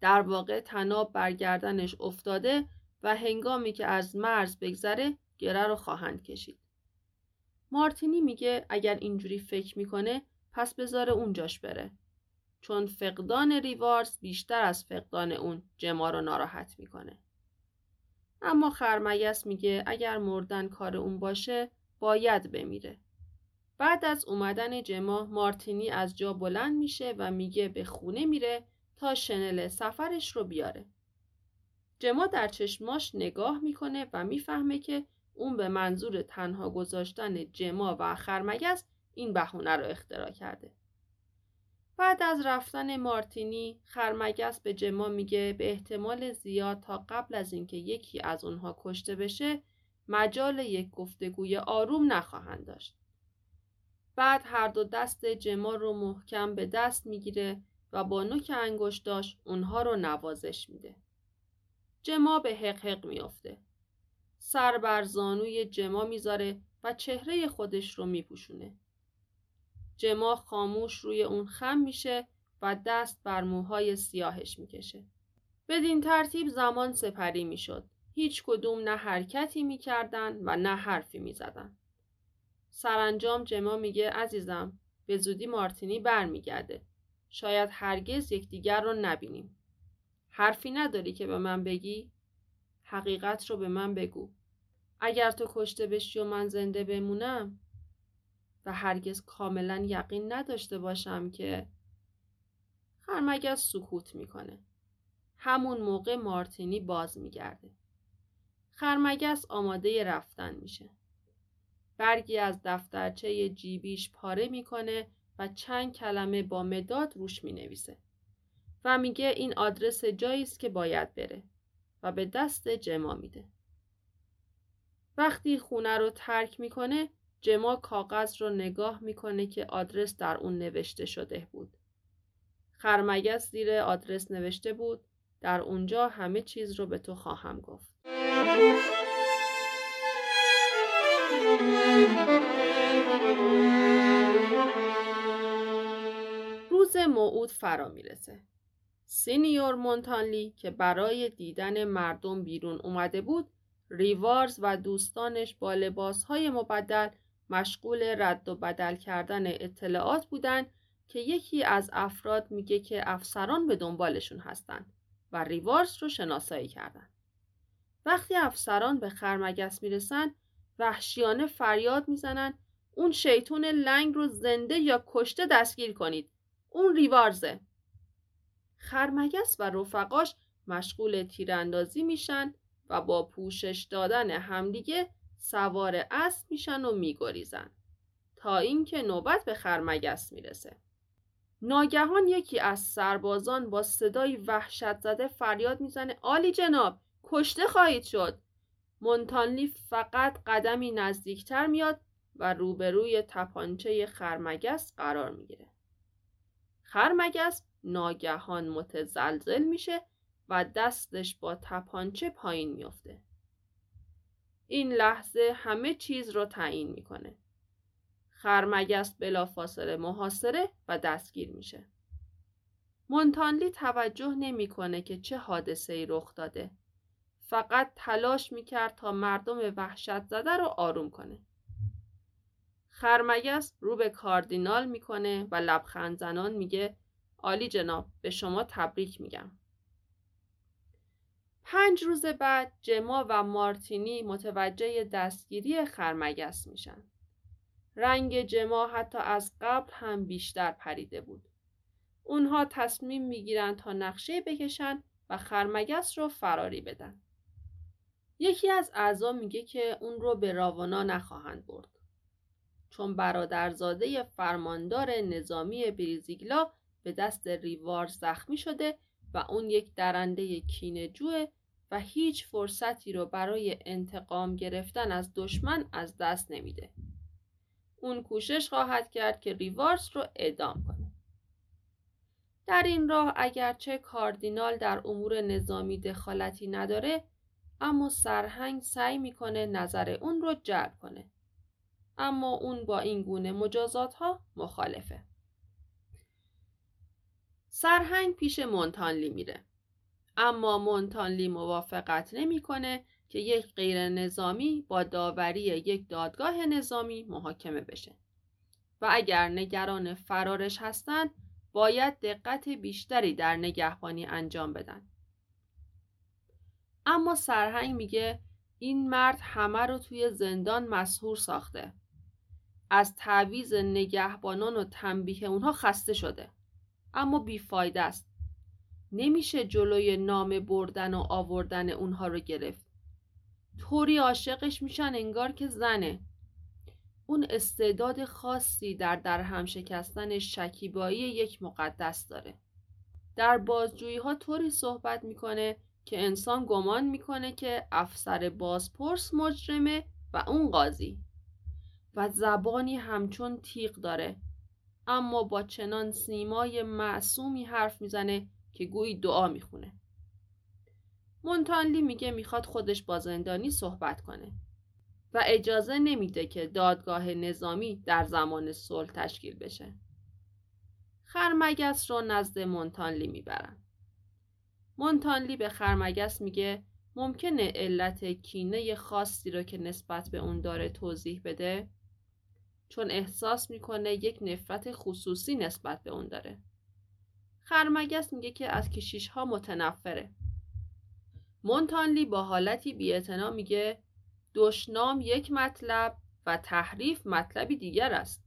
در واقع تناب برگردنش افتاده و هنگامی که از مرز بگذره گره رو خواهند کشید. مارتینی میگه اگر اینجوری فکر می‌کنه پس بذاره اونجاش بره. چون فقدان ریوارز بیشتر از فقدان اون جما رو ناراحت می‌کنه. اما خرمگس میگه اگر مردن کار اون باشه باید بمیره. بعد از اومدن جما مارتینی از جا بلند میشه و میگه به خونه میره تا شنل سفرش رو بیاره. جما در چشماش نگاه می‌کنه و می‌فهمه که اون به منظور تنها گذاشتن جما و خرمگس این بهونه رو اختراع کرده. بعد از رفتن مارتینی خرمگس به جما میگه به احتمال زیاد تا قبل از اینکه یکی از اونها کشته بشه مجال یک گفتگوی آروم نخواهند داشت. بعد هر دو دست جما رو محکم به دست می‌گیره و با نوک انگشتاش اونها رو نوازش میده. جما به حق حق میافته. سر بر زانوی جما می‌ذاره و چهره خودش رو میپوشونه. جما خاموش روی اون خم میشه و دست بر موهای سیاهش می‌کشه. بدین ترتیب زمان سپری می‌شد. هیچ کدوم نه حرکتی می‌کردن و نه حرفی می‌زدن. سرانجام جما میگه عزیزم به زودی مارتینی برمیگرده. شاید هرگز یکدیگر رو نبینیم. حرفی نداری که به من بگی؟ حقیقت رو به من بگو. اگر تو کشته بشی و من زنده بمونم و هرگز کاملا یقین نداشته باشم که خرمگس سکوت می‌کنه. همون موقع مارتینی باز میگرده. خرمگس آماده رفتن میشه. برگی از دفترچه جیبیش پاره می‌کنه و چند کلمه با مداد روش می‌نویسه و میگه این آدرس جایی است که باید بره و به دست جما میده. وقتی خونه رو ترک می‌کنه جما کاغذ رو نگاه می‌کنه که آدرس در اون نوشته شده بود. خرمگس زیر آدرس نوشته بود در اونجا همه چیز رو به تو خواهم گفت. روز موعود فرا می‌رسه. سینیور مونتانلی که برای دیدن مردم بیرون اومده بود ریوارز و دوستانش با لباسهای مبدل مشغول رد و بدل کردن اطلاعات بودند که یکی از افراد میگه که افسران به دنبالشون هستند و ریوارز رو شناسایی کردن. وقتی افسران به خرمگس می‌رسن وحشیانه فریاد می‌زنن اون شیطون لنگ رو زنده یا کشته دستگیر کنید. اون ریوارزه. خرمگس و رفقاش مشغول تیراندازی میشن و با پوشش دادن همدیگه سوار اسب میشن و میگریزن تا اینکه نوبت به خرمگس می‌رسه. ناگهان یکی از سربازان با صدای وحشت زده فریاد می‌زنه آلی جناب کشته خواهید شد مونتانلی فقط قدمی نزدیکتر میاد و روبروی تپانچه خرمگس قرار می‌گیره خرمگس ناگهان متزلزل میشه و دستش با تپانچه پایین میافته. این لحظه همه چیز رو تعیین می‌کنه. خرمگس بلافاصله محاصره و دستگیر میشه. مونتانلی توجه نمی‌کنه که چه حادثه ای رخ داده. فقط تلاش می‌کرد تا مردم وحشت زده رو آروم کنه. خرمگس رو به کاردینال می‌کنه و لبخند زنان میگه عالی جناب به شما تبریک میگم. پنج روز بعد جما و مارتینی متوجه دستگیری خرمگس میشن. رنگ جما حتی از قبل هم بیشتر پریده بود. اونها تصمیم می‌گیرند تا نقشه بکشن و خرمگس رو فراری بدن. یکی از اعضا میگه که اون رو به راوانا نخواهند برد. چون برادرزاده فرماندار نظامی بریزیگلا به دست ریوار زخمی شده و اون یک درنده کینجوه و هیچ فرصتی رو برای انتقام گرفتن از دشمن از دست نمیده. اون کوشش خواهد کرد که ریوارس رو اعدام کنه. در این راه اگرچه کاردینال در امور نظامی دخالتی نداره اما سرهنگ سعی می‌کنه نظر اون رو جلب کنه. اما اون با این گونه مجازات ها مخالفه. سرهنگ پیش مونتانلی میره. اما مونتانلی موافقت نمی‌کنه که یک غیر نظامی با داوری یک دادگاه نظامی محاکمه بشه. و اگر نگران فرارش هستند باید دقت بیشتری در نگهبانی انجام بدن. اما سرهنگ میگه این مرد همه رو توی زندان مسهور ساخته. از تعویز نگهبانان و تنبیه اونها خسته شده. اما بیفایده است. نمیشه جلوی نام بردن و آوردن اونها رو گرفت. طوری عاشقش میشن انگار که زنه. اون استعداد خاصی در در هم شکستن شکیبایی یک مقدس داره. در بازجویی ها طوری صحبت می‌کنه که انسان گمان می‌کنه که افسر بازپرس مجرمه و اون قاضی و زبانی همچون تیغ داره اما با چنان سیمای معصومی حرف می‌زنه که گویی دعا می‌خونه. مونتانلی میگه می‌خواد خودش با زندانی صحبت کنه و اجازه نمیده که دادگاه نظامی در زمان صلح تشکیل بشه. خرمگس رو نزد مونتانلی می‌برن. مونتانلی به خرمگس میگه ممکنه علت کینه خاصی رو که نسبت به اون داره توضیح بده چون احساس می‌کنه یک نفرت خصوصی نسبت به اون داره. خرمگس میگه که از کشیش ها متنفره. مونتانلی با حالتی بیعتنا میگه دشنام یک مطلب و تحریف مطلبی دیگر است.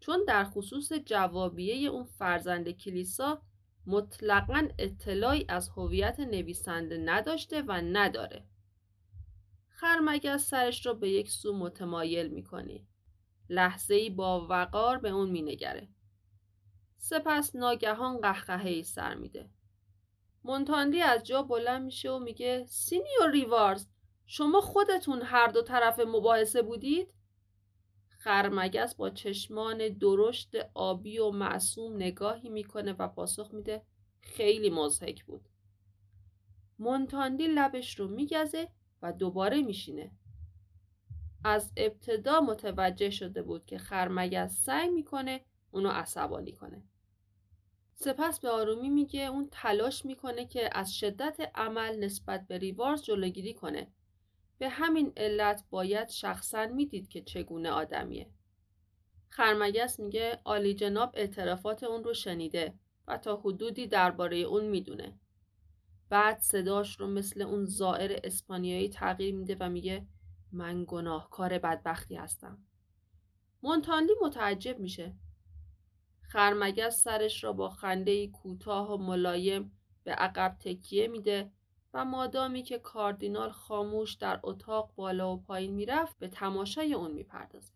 چون در خصوص جوابیه اون فرزند کلیسا مطلقا اطلاعی از هویت نویسنده نداشته و نداره. خرمگس سرش رو به یک سو متمایل می‌کنه. لحظه ای با وقار به اون مینگره. سپس ناگهان قهقهه سر میده. مونتاندی از جا بلند میشه و میگه سینیور ریوارز شما خودتون هر دو طرف مباحثه بودید؟ خرمگس با چشمان درشت آبی و معصوم نگاهی می‌کنه و پاسخ میده خیلی مزهک بود. مونتاندی لبش رو میگزه و دوباره میشینه. از ابتدا متوجه شده بود که خرمگس سعی می‌کنه اونو عصبانی کنه. سپس به آرومی میگه اون تلاش می‌کنه که از شدت عمل نسبت به ریوارز جلوگیری کنه. به همین علت باید شخصا می‌دید که چگونه آدمیه. خرمگس میگه آلی جناب اعترافات اون رو شنیده و تا حدودی درباره اون می‌دونه. بعد صداش رو مثل اون زائر اسپانیایی تغییر میده و میگه من گناهکار بدبختی هستم. مونتانلی متعجب میشه. خرمگس سرش را با خنده کوتاه و ملایم به عقب تکیه میده و مادامی که کاردینال خاموش در اتاق بالا و پایین می‌رفت به تماشای اون می‌پردازه.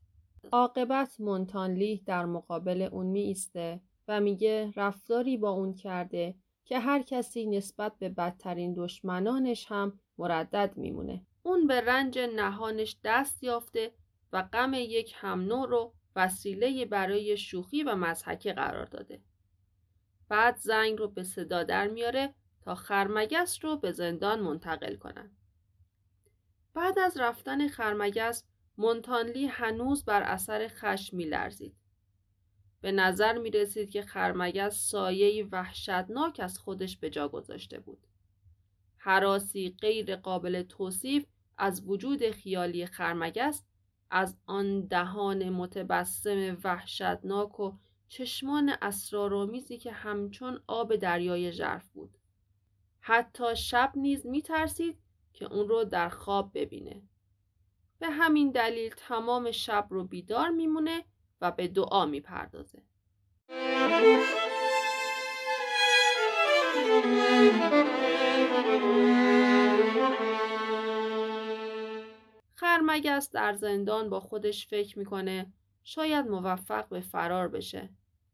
عاقبت مونتانلی در مقابل اون می ایسته و میگه رفتاری با اون کرده که هر کسی نسبت به بدترین دشمنانش هم مردد میمونه. اون به رنج نهانش دست یافته و غم یک هم رو وسیله برای شوخی و مزحکه قرار داده. بعد زنگ رو به صدا در میاره تا خرمگس رو به زندان منتقل کنن. بعد از رفتن خرمگس مونتانلی هنوز بر اثر خشم می لرزید. به نظر می رسید که خرمگس سایه وحشتناک از خودش به جا گذاشته بود. حراسی غیر قابل توصیف از وجود خیالی خرمگس از آن دهان متبسم وحشتناک و چشمان اسرارآمیزی که همچون آب دریای ژرف بود. حتی شب نیز می ترسید که اون رو در خواب ببینه. به همین دلیل تمام شب رو بیدار میمونه و به دعا می‌پردازه. خرمگس در زندان با خودش فکر می‌کنه شاید موفق به فرار بشه.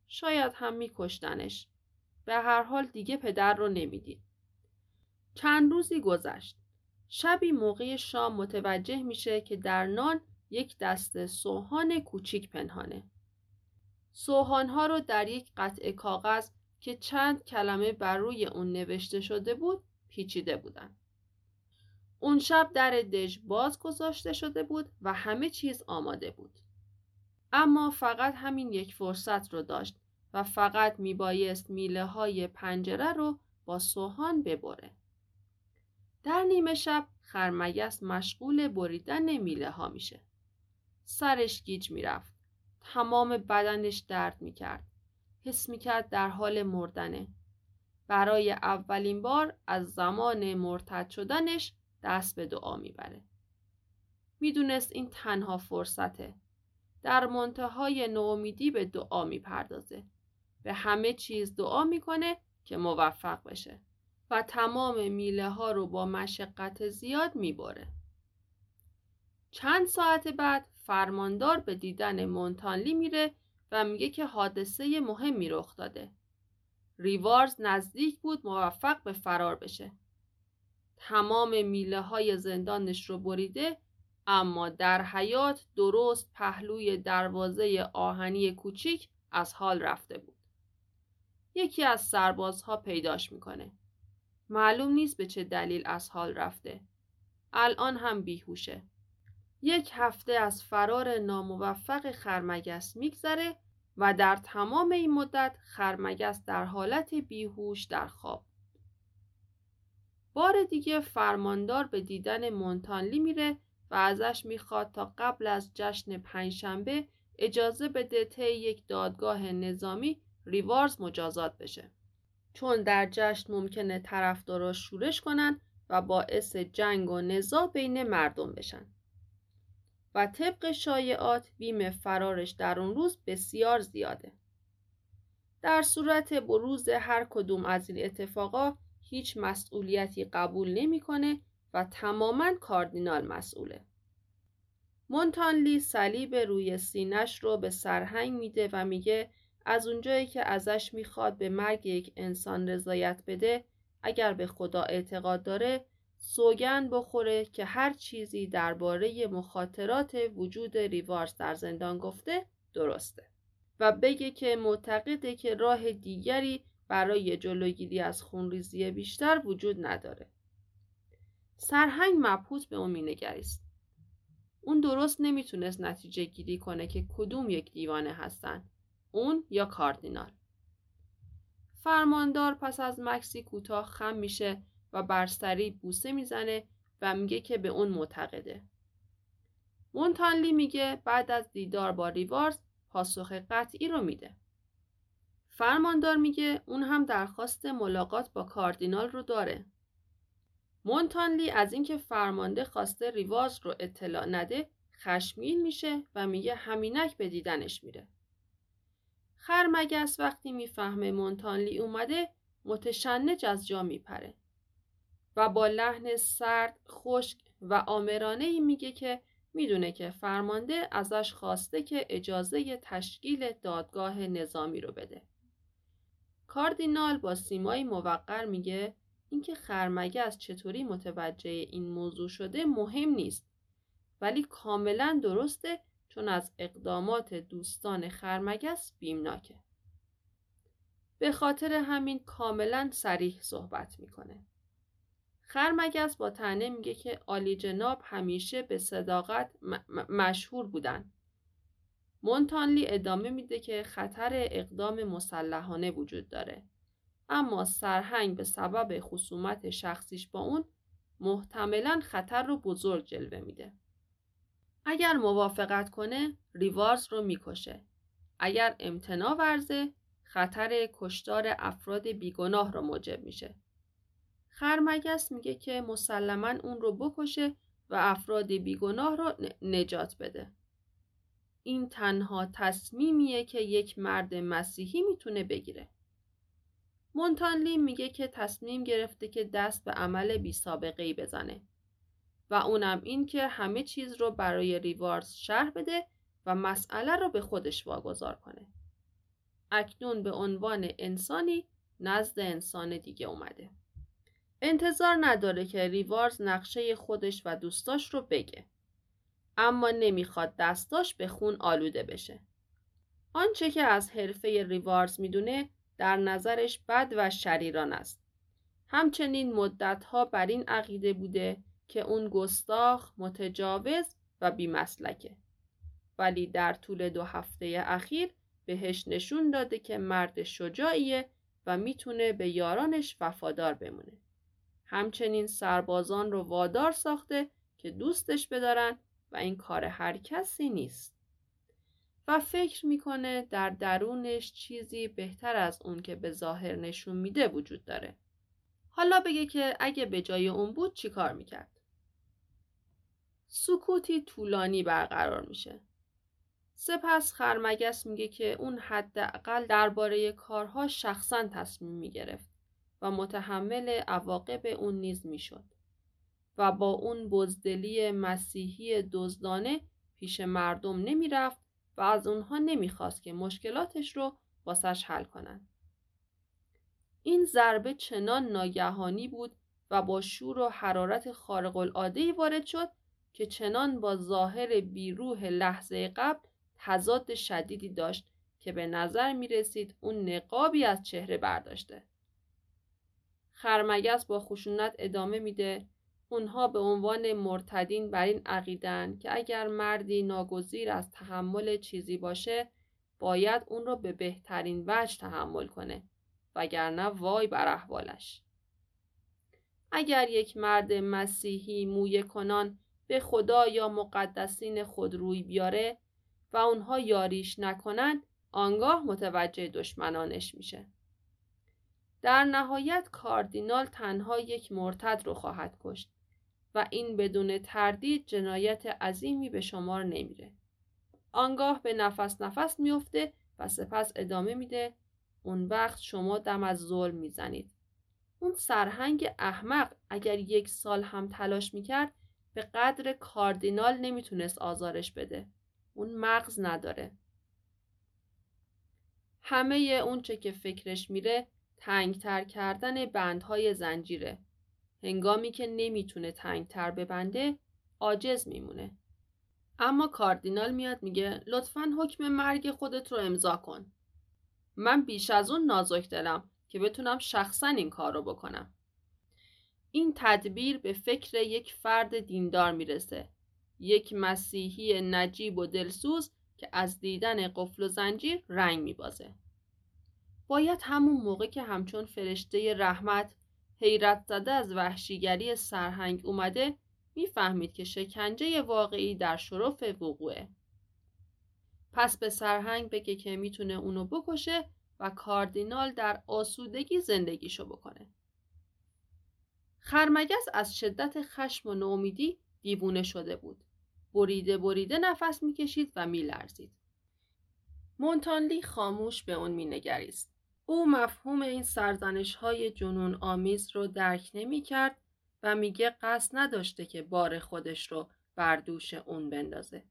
شاید هم میکشتنش. به هر حال دیگه پدر رو نمی‌دید. چند روزی گذشت. شبی موقع شام متوجه میشه که در نان یک دست سوهان کوچیک پنهانه. سوهانها رو در یک قطع کاغذ که چند کلمه بر روی اون نوشته شده بود پیچیده بودن. اون شب در دژ باز گذاشته شده بود و همه چیز آماده بود. اما فقط همین یک فرصت رو داشت و فقط میبایست میله های پنجره رو با سوهان ببره. در نیمه شب خرمگس مشغول بریدن میله ها میشه. سرش گیج می‌رفت. تمام بدنش درد می‌کرد. حس می‌کرد در حال مردنه. برای اولین بار از زمان مرتد شدنش دست به دعا می‌بره. می‌دونست این تنها فرصته. در منتهای نومیدی به دعا می‌پردازه. به همه چیز دعا می‌کنه که موفق بشه و تمام میله ها رو با مشقت زیاد می‌بره. چند ساعت بعد فرماندار به دیدن مونتانلی میره و میگه که حادثه مهمی رخ داده. ریوارز نزدیک بود موفق به فرار بشه. تمام میله های زندانش رو بریده اما در حیات درست پهلوی دروازه آهنی کوچیک از حال رفته بود. یکی از سربازها پیداش می‌کنه. معلوم نیست به چه دلیل از حال رفته. الان هم بیهوشه. یک هفته از فرار ناموفق خرمگس میگذره و در تمام این مدت خرمگس در حالت بیهوش در خواب. بار دیگه فرماندار به دیدن مونتانلی میره و ازش می‌خواد تا قبل از جشن پنجشنبه اجازه بده طی یک دادگاه نظامی ریوارز مجازات بشه. چون در جشن ممکنه طرفدارا شورش کنن و باعث جنگ و نزاع بین مردم بشن. و طبق شایعات بیم فرارش در اون روز بسیار زیاده. در صورت بروز هر کدوم از این اتفاقا هیچ مسئولیتی قبول نمی‌کنه و تماما کاردینال مسئوله. مونتانلی صلیب روی سینش رو به سرهنگ میده و میگه از اونجایی که ازش می‌خواد به مرگ یک انسان رضایت بده اگر به خدا اعتقاد داره سوگن بخوره که هر چیزی درباره مخاطرات وجود ریوارز در زندان گفته درسته و بگه که معتقده که راه دیگری برای جلوگیری از خونریزی بیشتر وجود نداره. سرهنگ مبهوت به اون مینگریست. اون درست نمی‌تونست نتیجه گیری کنه که کدوم یک دیوانه هستن. اون یا کاردینال. فرماندار پس از مکسی کوتاه خم میشه و بر سری بوسه می‌زنه و میگه که به اون معتقده. مونتانلی میگه بعد از دیدار با ریوارز پاسخ قطعی رو میده. فرماندار میگه اون هم درخواست ملاقات با کاردینال رو داره. مونتانلی از اینکه فرمانده خواسته ریواز رو اطلاع نده خشمین میشه و میگه همینک به دیدنش میره. خرمگس وقتی می‌فهمه مونتانلی اومده متشنج از جا میپره و با لحن سرد، خشک و آمرانه ای میگه که می‌دونه که فرمانده ازش خواسته که اجازه تشکیل دادگاه نظامی رو بده. کاردینال با سیمایی موقر میگه اینکه خرمگس چطوری متوجه این موضوع شده مهم نیست ولی کاملا درسته چون از اقدامات دوستان خرمگس بیمناکه. به خاطر همین کاملا سریح صحبت می‌کنه. خرمگس با تنه میگه که آلی جناب همیشه به صداقت مشهور بودن. مونتانلی ادامه میده که خطر اقدام مسلحانه وجود داره. اما سرهنگ به سبب خصومت شخصیش با اون محتملا خطر رو بزرگ جلوه میده. اگر موافقت کنه ریوارز رو می‌کشه. اگر امتناع ورزه خطر کشتار افراد بیگناه رو موجب میشه. خرمگس میگه که مسلما اون رو بکشه و افراد بیگناه رو نجات بده. این تنها تصمیمیه که یک مرد مسیحی می‌تونه بگیره. مونتانلی میگه که تصمیم گرفته که دست به عمل بی سابقه ای بزنه. و اونم این که همه چیز رو برای ریوارز شرح بده و مسئله رو به خودش واگذار کنه. اکنون به عنوان انسانی نزد انسان دیگه اومده. انتظار نداره که ریوارز نقشه خودش و دوستاش رو بگه. اما نمی‌خواد دستاش به خون آلوده بشه. آنچه که از حرفه ریوارز می‌دونه در نظرش بد و شریران است. همچنین مدتها بر این عقیده بوده که اون گستاخ، متجاوز و بیمسلکه. ولی در طول دو هفته اخیر بهش نشون داده که مرد شجاعیه و می‌تونه به یارانش وفادار بمونه. همچنین سربازان رو وادار ساخته که دوستش بدارن و این کار هر کسی نیست. و فکر می‌کنه در درونش چیزی بهتر از اون که به ظاهر نشون میده وجود داره. حالا بگه که اگه به جای اون بود چی کار می‌کرد؟ سکوتی طولانی برقرار میشه. سپس خرمگس میگه که اون حداقل درباره کارها شخصا تصمیم می‌گرفت و متحمل عواقب اون نیز می‌شد و با اون بزدلی مسیحی دزدانه پیش مردم نمی‌رفت و از اونها نمی‌خواست که مشکلاتش رو واسش حل کنن. این ضربه چنان ناگهانی بود و با شور و حرارت خارق العاده وارد شد که چنان با ظاهر بیروح لحظه قبل تضاد شدیدی داشت که به نظر می رسید اون نقابی از چهره برداشته. خرمگس با خشونت ادامه میده اونها به عنوان مرتدین بر این عقیدن که اگر مردی ناگزیر از تحمل چیزی باشه باید اون رو به بهترین وجه تحمل کنه وگرنه وای بر احوالش. اگر یک مرد مسیحی موی کنان به خدا یا مقدسین خود روی بیاره و اونها یاریش نکنند آنگاه متوجه دشمنانش میشه. در نهایت کاردینال تنها یک مرتد رو خواهد کشت و این بدون تردید جنایت عظیمی به شمار نمیره. آنگاه به نفس نفس میفته و سپس ادامه میده اون وقت شما دم از ظلم می‌زنید. اون سرهنگ احمق اگر یک سال هم تلاش می‌کرد به قدر کاردینال نمی‌تونست آزارش بده. اون مغز نداره. همه اون چه که فکرش میره تنگتر کردن بندهای زنجیره. هنگامی که نمی‌تونه تنگتر ببنده عاجز میمونه. اما کاردینال میاد میگه لطفا حکم مرگ خودت رو امضا کن. من بیش از اون نازک دلم که بتونم شخصا این کار رو بکنم. این تدبیر به فکر یک فرد دیندار می‌رسه. یک مسیحی نجیب و دلسوز که از دیدن قفل و زنجیر رنگ میبازه. باید همون موقع که همچون فرشته رحمت حیرت زده از وحشیگری سرهنگ اومده می‌فهمید که شکنجه واقعی در شرف وقوعه. پس به سرهنگ بگه که می‌تونه اونو بکشه و کاردینال در آسودگی زندگیشو بکنه. خرمگس از شدت خشم و نومیدی دیوونه شده بود. بریده بریده نفس می‌کشید و میلرزید. مونتانلی خاموش به اون مینگریست. او مفهوم این سرزنش های جنون آمیز رو درک نمی کرد و میگه قصد نداشته که بار خودش رو بر دوش اون بندازه.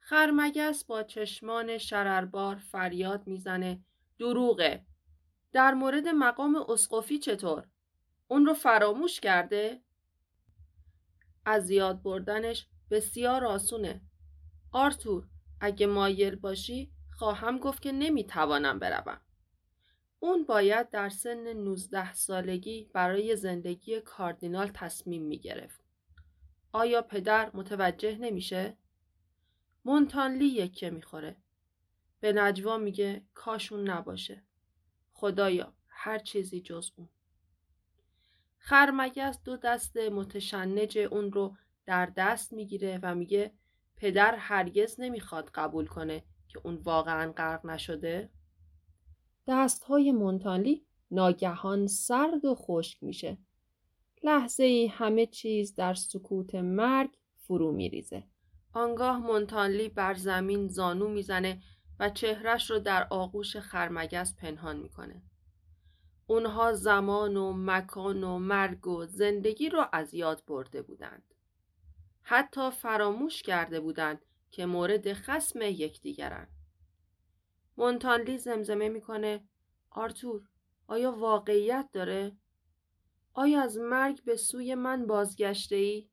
خرمگس با چشمان شرربار فریاد می‌زنه دروغه. در مورد مقام اسقفی چطور؟ اون رو فراموش کرده؟ از یاد بردنش بسیار آسونه. آرتور اگه مایل باشی خواهم گفت که نمی‌توانم بروم. اون باید در سن 19 سالگی برای زندگی کاردینال تصمیم می گرفت. آیا پدر متوجه نمیشه؟ مونتانلی یکه می‌خوره. به نجوا میگه کاشون نباشه. خدایا هر چیزی جز اون. خرمگس دو دست متشنج اون رو در دست می‌گیره و میگه پدر هرگز نمی‌خواد قبول کنه که اون واقعا غرق نشده؟ دست های مونتانلی ناگهان سرد و خشک میشه. لحظه ای همه چیز در سکوت مرگ فرو میریزه. آنگاه مونتانلی بر زمین زانو می‌زنه و چهرش رو در آغوش خرمگس پنهان می‌کنه. اونها زمان و مکان و مرگ و زندگی رو از یاد برده بودند. حتی فراموش کرده بودند که مورد خسم یکدیگرند. مونتانلی زمزمه می‌کنه آرتور آیا واقعیت داره؟ آیا از مرگ به سوی من بازگشته ای؟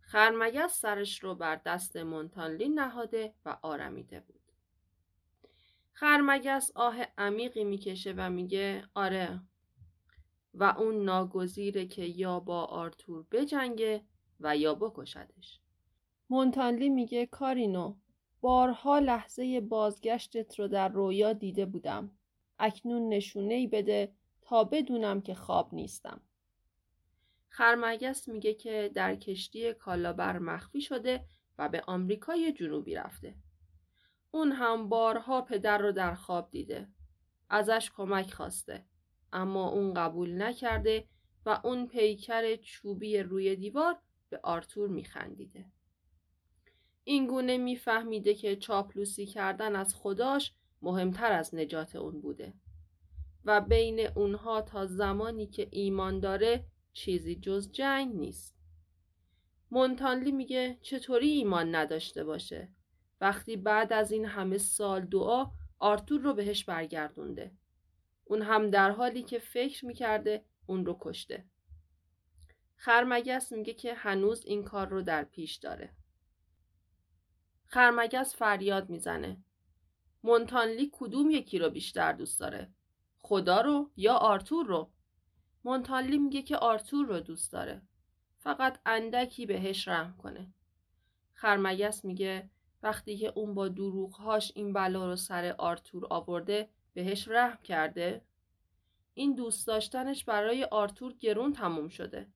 خرمگس سرش رو بر دست مونتانلی نهاده و آرمیده بود. خرمگس آه عمیقی می‌کشه و میگه آره و اون ناگزیره که یا با آرتور بجنگه و یا بکشدش. مونتانلی میگه کارینو بارها لحظه بازگشتت رو در رویا دیده بودم. اکنون نشونه ای بده تا بدونم که خواب نیستم. خرمگس میگه که در کشتی کالابر مخفی شده و به آمریکای جنوبی رفته. اون هم بارها پدر رو در خواب دیده. ازش کمک خواسته. اما اون قبول نکرده و اون پیکر چوبی روی دیوار به آرتور میخندیده. اینگونه میفهمیده که چاپلوسی کردن از خداش مهمتر از نجات اون بوده و بین اونها تا زمانی که ایمان داره چیزی جز جنگ نیست. مونتانلی میگه چطوری ایمان نداشته باشه وقتی بعد از این همه سال دعا آرتور رو بهش برگردونده. اون هم در حالی که فکر می‌کرده اون رو کشته. خرمگس میگه که هنوز این کار رو در پیش داره. خرمگس فریاد می‌زنه. مونتانلی کدوم یکی رو بیشتر دوست داره؟ خدا رو یا آرتور رو؟ مونتانلی میگه که آرتور رو دوست داره. فقط اندکی بهش رحم کنه. خرمگس میگه وقتی که اون با دروغهاش این بلا رو سر آرتور آورده بهش رحم کرده؟ این دوست داشتنش برای آرتور گرون تموم شده.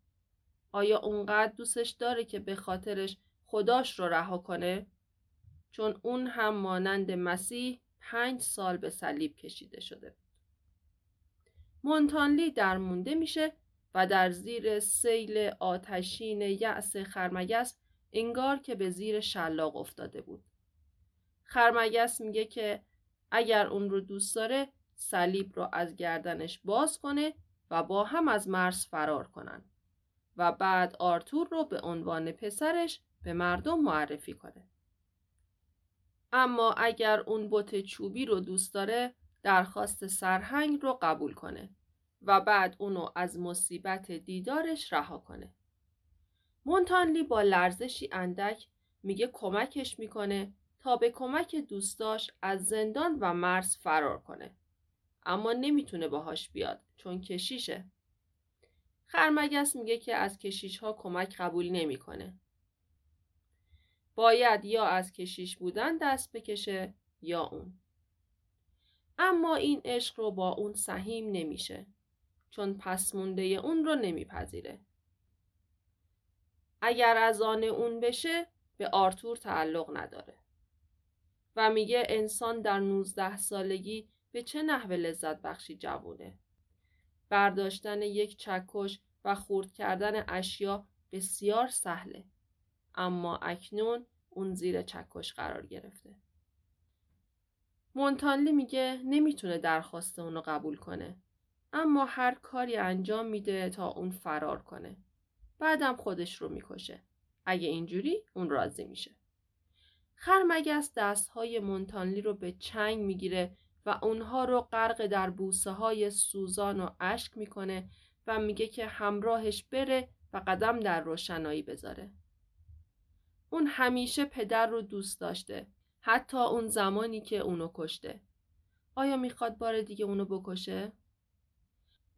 آیا اونقدر دوستش داره که به خاطرش خداش رو رها کنه؟ چون اون هم مانند مسیح پنج سال به صلیب کشیده شده بود. مونتانلی درمونده میشه و در زیر سیل آتشین یأس خرمگس انگار که به زیر شلاق افتاده بود. خرمگس میگه که اگر اون رو دوست داره صلیب رو از گردنش باز کنه و با هم از مرز فرار کنن و بعد آرتور رو به عنوان پسرش به مردم معرفی کنه. اما اگر اون بوت چوبی رو دوست داره درخواست سرهنگ رو قبول کنه و بعد اونو از مصیبت دیدارش رها کنه. مونتانلی با لرزشی اندک میگه کمکش می‌کنه تا به کمک دوستاش از زندان و مرز فرار کنه. اما نمی‌تونه باهاش بیاد چون کشیشه. خرمگس میگه که از کشیش ها کمک قبول نمی‌کنه. باید یا از کشیش بودن دست بکشه یا اون. اما این عشق رو با اون سهیم نمیشه چون پس مونده اون رو نمیپذیره. اگر از آن اون بشه به آرتور تعلق نداره. و میگه انسان در 19 سالگی به چه نحوه لذت بخشی جوونه. برداشتن یک چکش و خورد کردن اشیا بسیار سهله. اما اکنون اون زیر چکش قرار گرفته. مونتانلی میگه نمی‌تونه درخواست اونو قبول کنه. اما هر کاری انجام میده تا اون فرار کنه. بعدم خودش رو می‌کشه. اگه اینجوری اون راضی میشه. خرمگس دستهای مونتانلی رو به چنگ می‌گیره و اونها رو غرق در بوسه های سوزان و اشک می‌کنه و میگه که همراهش بره و قدم در روشنایی بذاره. اون همیشه پدر رو دوست داشته. حتی اون زمانی که اونو کشته. آیا می‌خواد بار دیگه اونو بکشه؟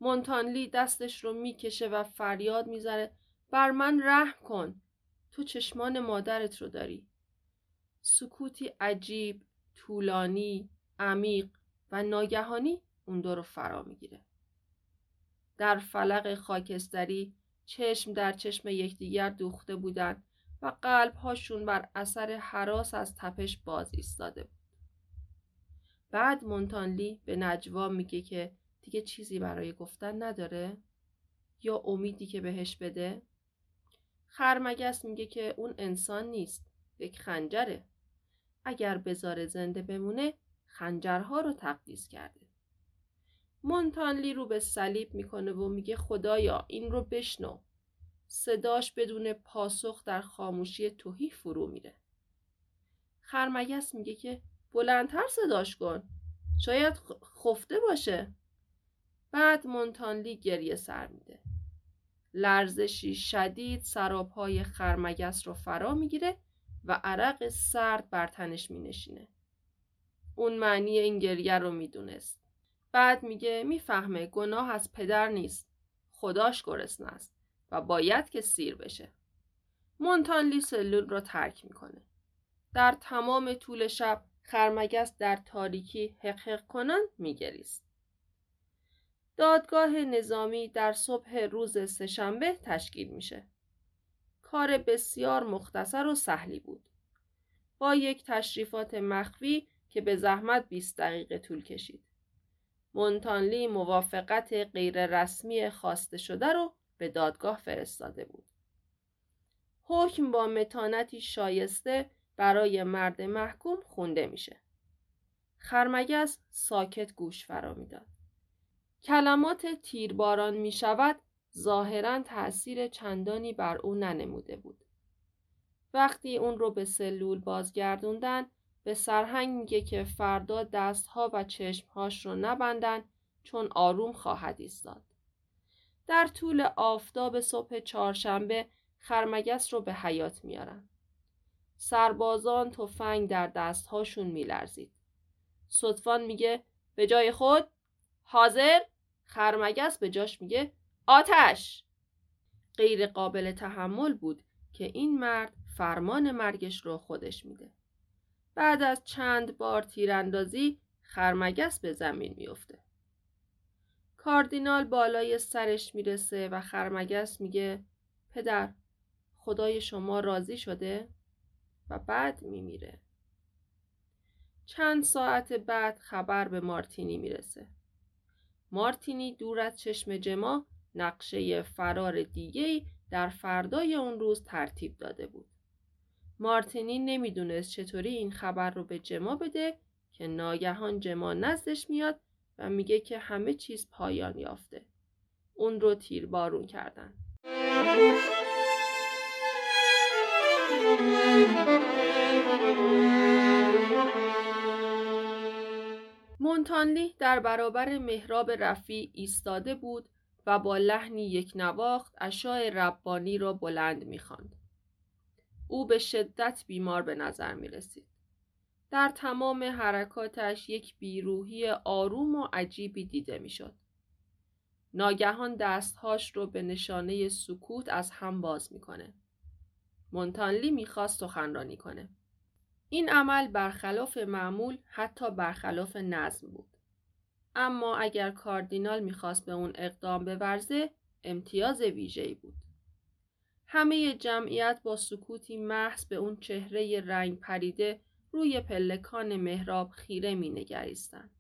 مونتانلی دستش رو می‌کشه و فریاد می‌زنه بر من رحم کن. تو چشمان مادرت رو داری. سکوتی عجیب، طولانی، عمیق و ناگهانی اون دو رو فرا می‌گیره. در فلق خاکستری چشم در چشم یکدیگر دوخته بودند و قلبهاشون بر اثر حراس از تپش باز ایستاده بود. بعد مونتانلی به نجوا میگه که دیگه چیزی برای گفتن نداره؟ یا امیدی که بهش بده؟ خرمگس میگه که اون انسان نیست یک خنجره. اگر بذاره زنده بمونه خنجرها رو تقدیس کرده. مونتانلی رو به صلیب می‌کنه و میگه خدایا این رو بشنو. صداش بدون پاسخ در خاموشی توهی فرو میره. خرمگس میگه که بلندتر صداش کن. شاید خفته باشه. بعد مونتانلی گریه سر میده. لرزشی شدید سرابهای خرمگس رو فرا می‌گیره و عرق سرد بر تنش مینشینه. اون معنی این گریه رو می‌دونست. بعد میگه می‌فهمه گناه از پدر نیست. خداش گرسنه است و باید که سیر بشه. مونتانلی سلول رو ترک می‌کنه. در تمام طول شب خرمگس در تاریکی حقحق کنان میگریست. دادگاه نظامی در صبح روز سهشنبه تشکیل میشه. کار بسیار مختصر و سهلی بود. با یک تشریفات مخفی که به زحمت 20 دقیقه طول کشید. مونتانلی موافقت غیررسمی خواسته شده رو به دادگاه فرستاده بود. حکم با متانتی شایسته برای مرد محکوم خونده میشه. خرمگس ساکت گوش فرا می‌داد. کلمات تیرباران می شود ظاهرا تأثیر چندانی بر او ننموده بود. وقتی اون رو به سلول بازگردوندن به سرهنگ میگه که فردا دستها و چشمهاش رو نبندن چون آروم خواهد ایستاد. در طول آفتاب صبح چهارشنبه خرمگس رو به حیات میارن. سربازان تفنگ در دستهاشون میلرزید. صدفان میگه به جای خود؟ حاضر؟ خرمگس به جاش میگه آتش! غیر قابل تحمل بود که این مرد فرمان مرگش رو خودش میده. بعد از چند بار تیراندازی خرمگس به زمین میفته کاردینال بالای سرش می‌رسه و خرمگس میگه پدر خدای شما راضی شده؟ و بعد میمیره. چند ساعت بعد خبر به مارتینی می‌رسه. مارتینی دور از چشم جما نقشه فرار دیگه در فردای اون روز ترتیب داده بود. مارتینی نمی‌دونست چطوری این خبر رو به جما بده که ناگهان جما نزدش میاد و میگه که همه چیز پایان یافته. اون رو تیر بارون کردن. مونتانلی در برابر مهراب رفی ایستاده بود و با لحنی یک نواخت اشای ربانی را بلند می‌خواند. او به شدت بیمار به نظر می رسید. در تمام حرکاتش یک بیروهی آروم و عجیبی دیده می‌شد. ناگهان دستهاش رو به نشانه سکوت از هم باز می‌کنه. مونتانلی می‌خواست سخنرانی کنه. این عمل برخلاف معمول حتی برخلاف نظم بود. اما اگر کاردینال می‌خواست به اون اقدام بورزه امتیاز ویژه‌ای بود. همه جمعیت با سکوتی محض به اون چهره رنگ پریده روی پلکان مهراب خیره می نگریستن.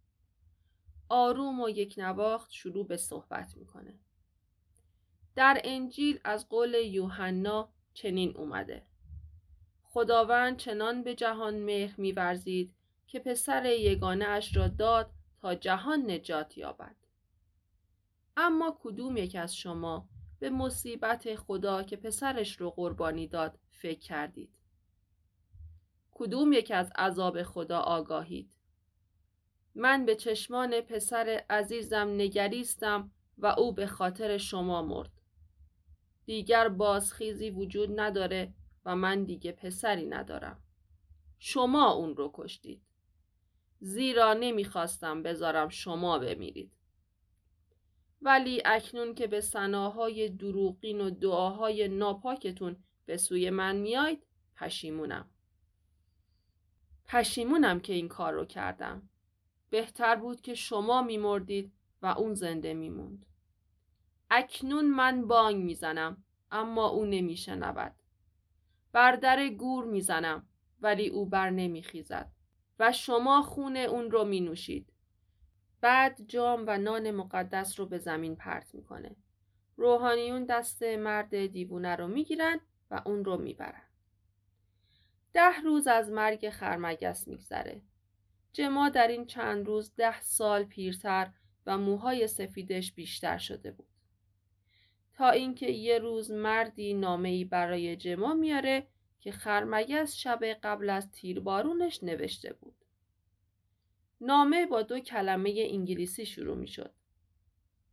آروم و یک نواخت شروع به صحبت می‌کنه. در انجیل از قول یوحنا چنین اومده. خداوند چنان به جهان مهر میورزید که پسر یگانه اش را داد تا جهان نجات یابد. اما کدوم یک از شما به مصیبت خدا که پسرش رو قربانی داد فکر کردید؟ کدوم یک از عذاب خدا آگاهید؟ من به چشمان پسر عزیزم نگریستم و او به خاطر شما مرد. دیگر بازخیزی وجود نداره و من دیگه پسری ندارم. شما اون رو کشتید. زیرا نمی‌خواستم بذارم شما بمیرید. ولی اکنون که به سناهای دروغین و دعاهای ناپاکتون به سوی من میاید پشیمونم. پشیمونم که این کار رو کردم. بهتر بود که شما میمردید و اون زنده میموند. اکنون من بانگ می‌زنم اما او نمیشنود. بر در گور می‌زنم ولی او بر نمیخیزد و شما خون اون رو می نوشید. بعد جام و نان مقدس رو به زمین پرت می‌کنه. روحانیون دست مرد دیوونه رو می‌گیرن و اون رو می‌برن. ده روز از مرگ خرمگس میگذره. جما در این چند روز ده سال پیرتر و موهای سفیدش بیشتر شده بود. تا اینکه یه روز مردی نامه‌ای برای جما میاره که خرمگس شب قبل از تیربارونش نوشته بود. نامه با دو کلمه انگلیسی شروع می شد.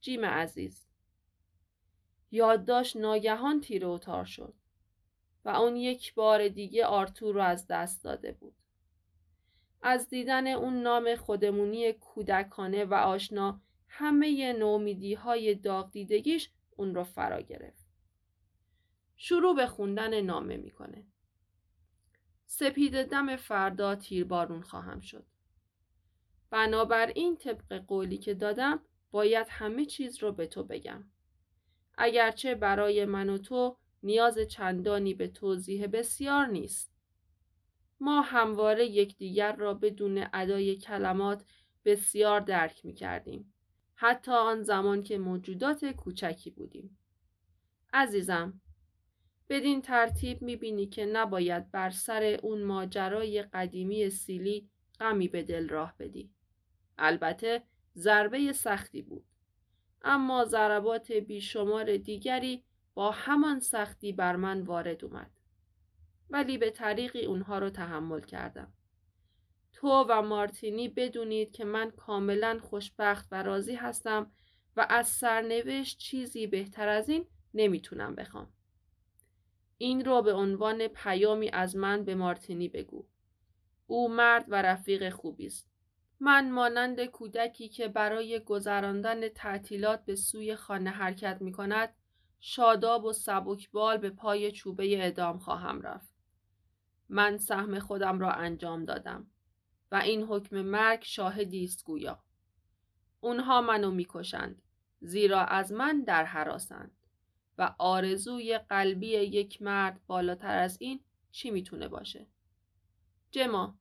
جیم عزیز یادداشت ناگهان تیر اتار شد و اون یک بار دیگه آرتور رو از دست داده بود. از دیدن اون نام خودمونی کودکانه و آشنا همه نومیدی های داغ دیدگیش اون رو فرا گرفت. شروع به خوندن نامه می‌کنه. سپید دم فردا تیربارون خواهم شد. بنابراین طبق قولی که دادم باید همه چیز رو به تو بگم. اگرچه برای من و تو نیاز چندانی به توضیح بسیار نیست. ما همواره یکدیگر را بدون ادای کلمات بسیار درک می کردیم. حتی آن زمان که موجودات کوچکی بودیم. عزیزم، بدین ترتیب می بینی که نباید بر سر اون ماجرای قدیمی سیلی غمی به دل راه بدی. البته ضربه سختی بود. اما ضربات بیشمار دیگری با همان سختی بر من وارد اومد. ولی به طریقی اونها رو تحمل کردم. تو و مارتینی بدونید که من کاملا خوشبخت و راضی هستم و از سرنوشت چیزی بهتر از این نمی‌تونم بخوام. این رو به عنوان پیامی از من به مارتینی بگو. او مرد و رفیق خوبی است. من مانند کودکی که برای گذراندن تعطیلات به سوی خانه حرکت می کند شاداب و سبکبال به پای چوبه اعدام خواهم رفت. من سهم خودم را انجام دادم و این حکم مرگ شاهدی است گویا. اونها منو می‌کشند زیرا از من در حراسند و آرزوی قلبی یک مرد بالاتر از این چی می‌تونه باشه؟ جما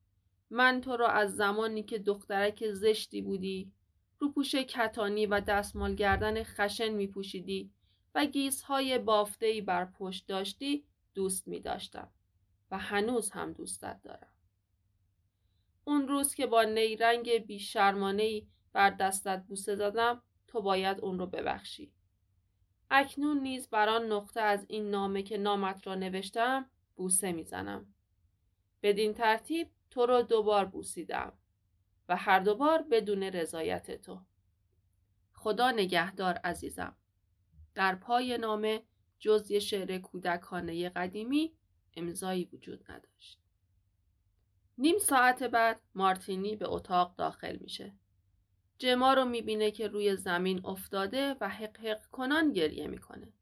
من تو را از زمانی که دخترک زشتی بودی روپوش کتانی و دستمال گردن خشن می پوشیدی و گیزهای بافتهی بر پشت داشتی دوست می داشتم و هنوز هم دوستت دارم. اون روز که با نیرنگ بیشرمانهی بر دستت بوسه دادم تو باید اون رو ببخشی. اکنون نیز بر آن نقطه از این نامه که نامت را نوشتم بوسه می‌زنم. بدین ترتیب تو رو دوبار بوسیدم و هر دوبار بدون رضایت تو. خدا نگهدار عزیزم. در پای نامه جز یه شعر کودکانه قدیمی امضایی وجود نداشت. نیم ساعت بعد مارتینی به اتاق داخل میشه. جما رو می‌بینه که روی زمین افتاده و حق حق کنان گریه می‌کنه.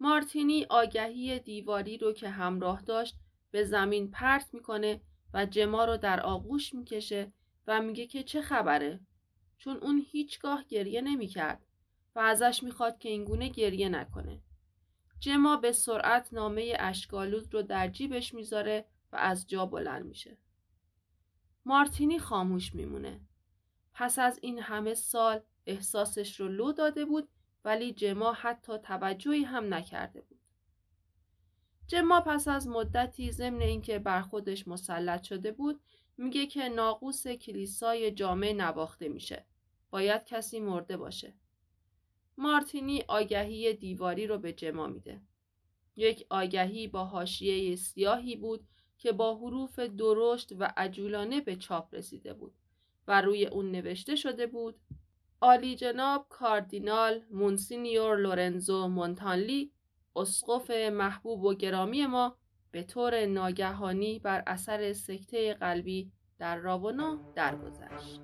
مارتینی آگهی دیواری رو که همراه داشت به زمین پرت می‌کنه و جما رو در آغوش می‌کشه و میگه که چه خبره چون اون هیچگاه گریه نمی‌کرد و ازش می‌خواد که اینگونه گریه نکنه. جما به سرعت نامه اشکالود رو در جیبش می‌ذاره و از جا بلند میشه. مارتینی خاموش میمونه. پس از این همه سال احساسش رو لو داده بود ولی جما حتی توجهی هم نکرده بود. جما پس از مدتی ضمن اینکه بر خودش مسلط شده بود میگه که ناقوس کلیسای جامعه نواخته میشه. باید کسی مرده باشه. مارتینی آگهی دیواری رو به جما میده. یک آگهی با حاشیه سیاهی بود که با حروف درشت و عجولانه به چاپ رسیده بود و روی اون نوشته شده بود عالی جناب کاردینال مونسینیور لورنزو مونتانلی اسقف محبوب و گرامی ما به طور ناگهانی بر اثر سکته قلبی در راونا درگذشت.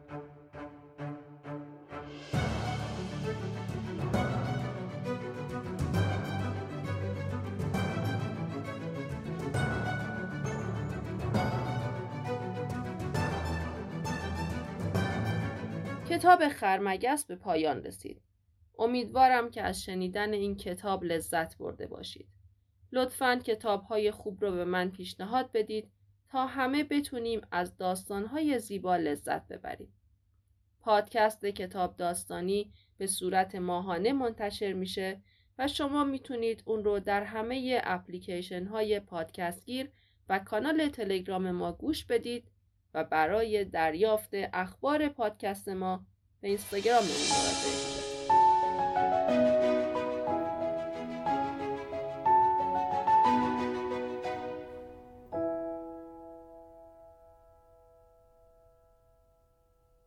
کتاب خرمگس به پایان رسید. امیدوارم که از شنیدن این کتاب لذت برده باشید. لطفاً کتاب های خوب رو به من پیشنهاد بدید تا همه بتونیم از داستانهای زیبا لذت ببریم. پادکست کتاب داستانی به صورت ماهانه منتشر میشه و شما می‌تونید اون رو در همه اپلیکیشن های پادکست گیر و کانال تلگرام ما گوش بدید و برای دریافت اخبار پادکست ما به اینستاگرام مراجعه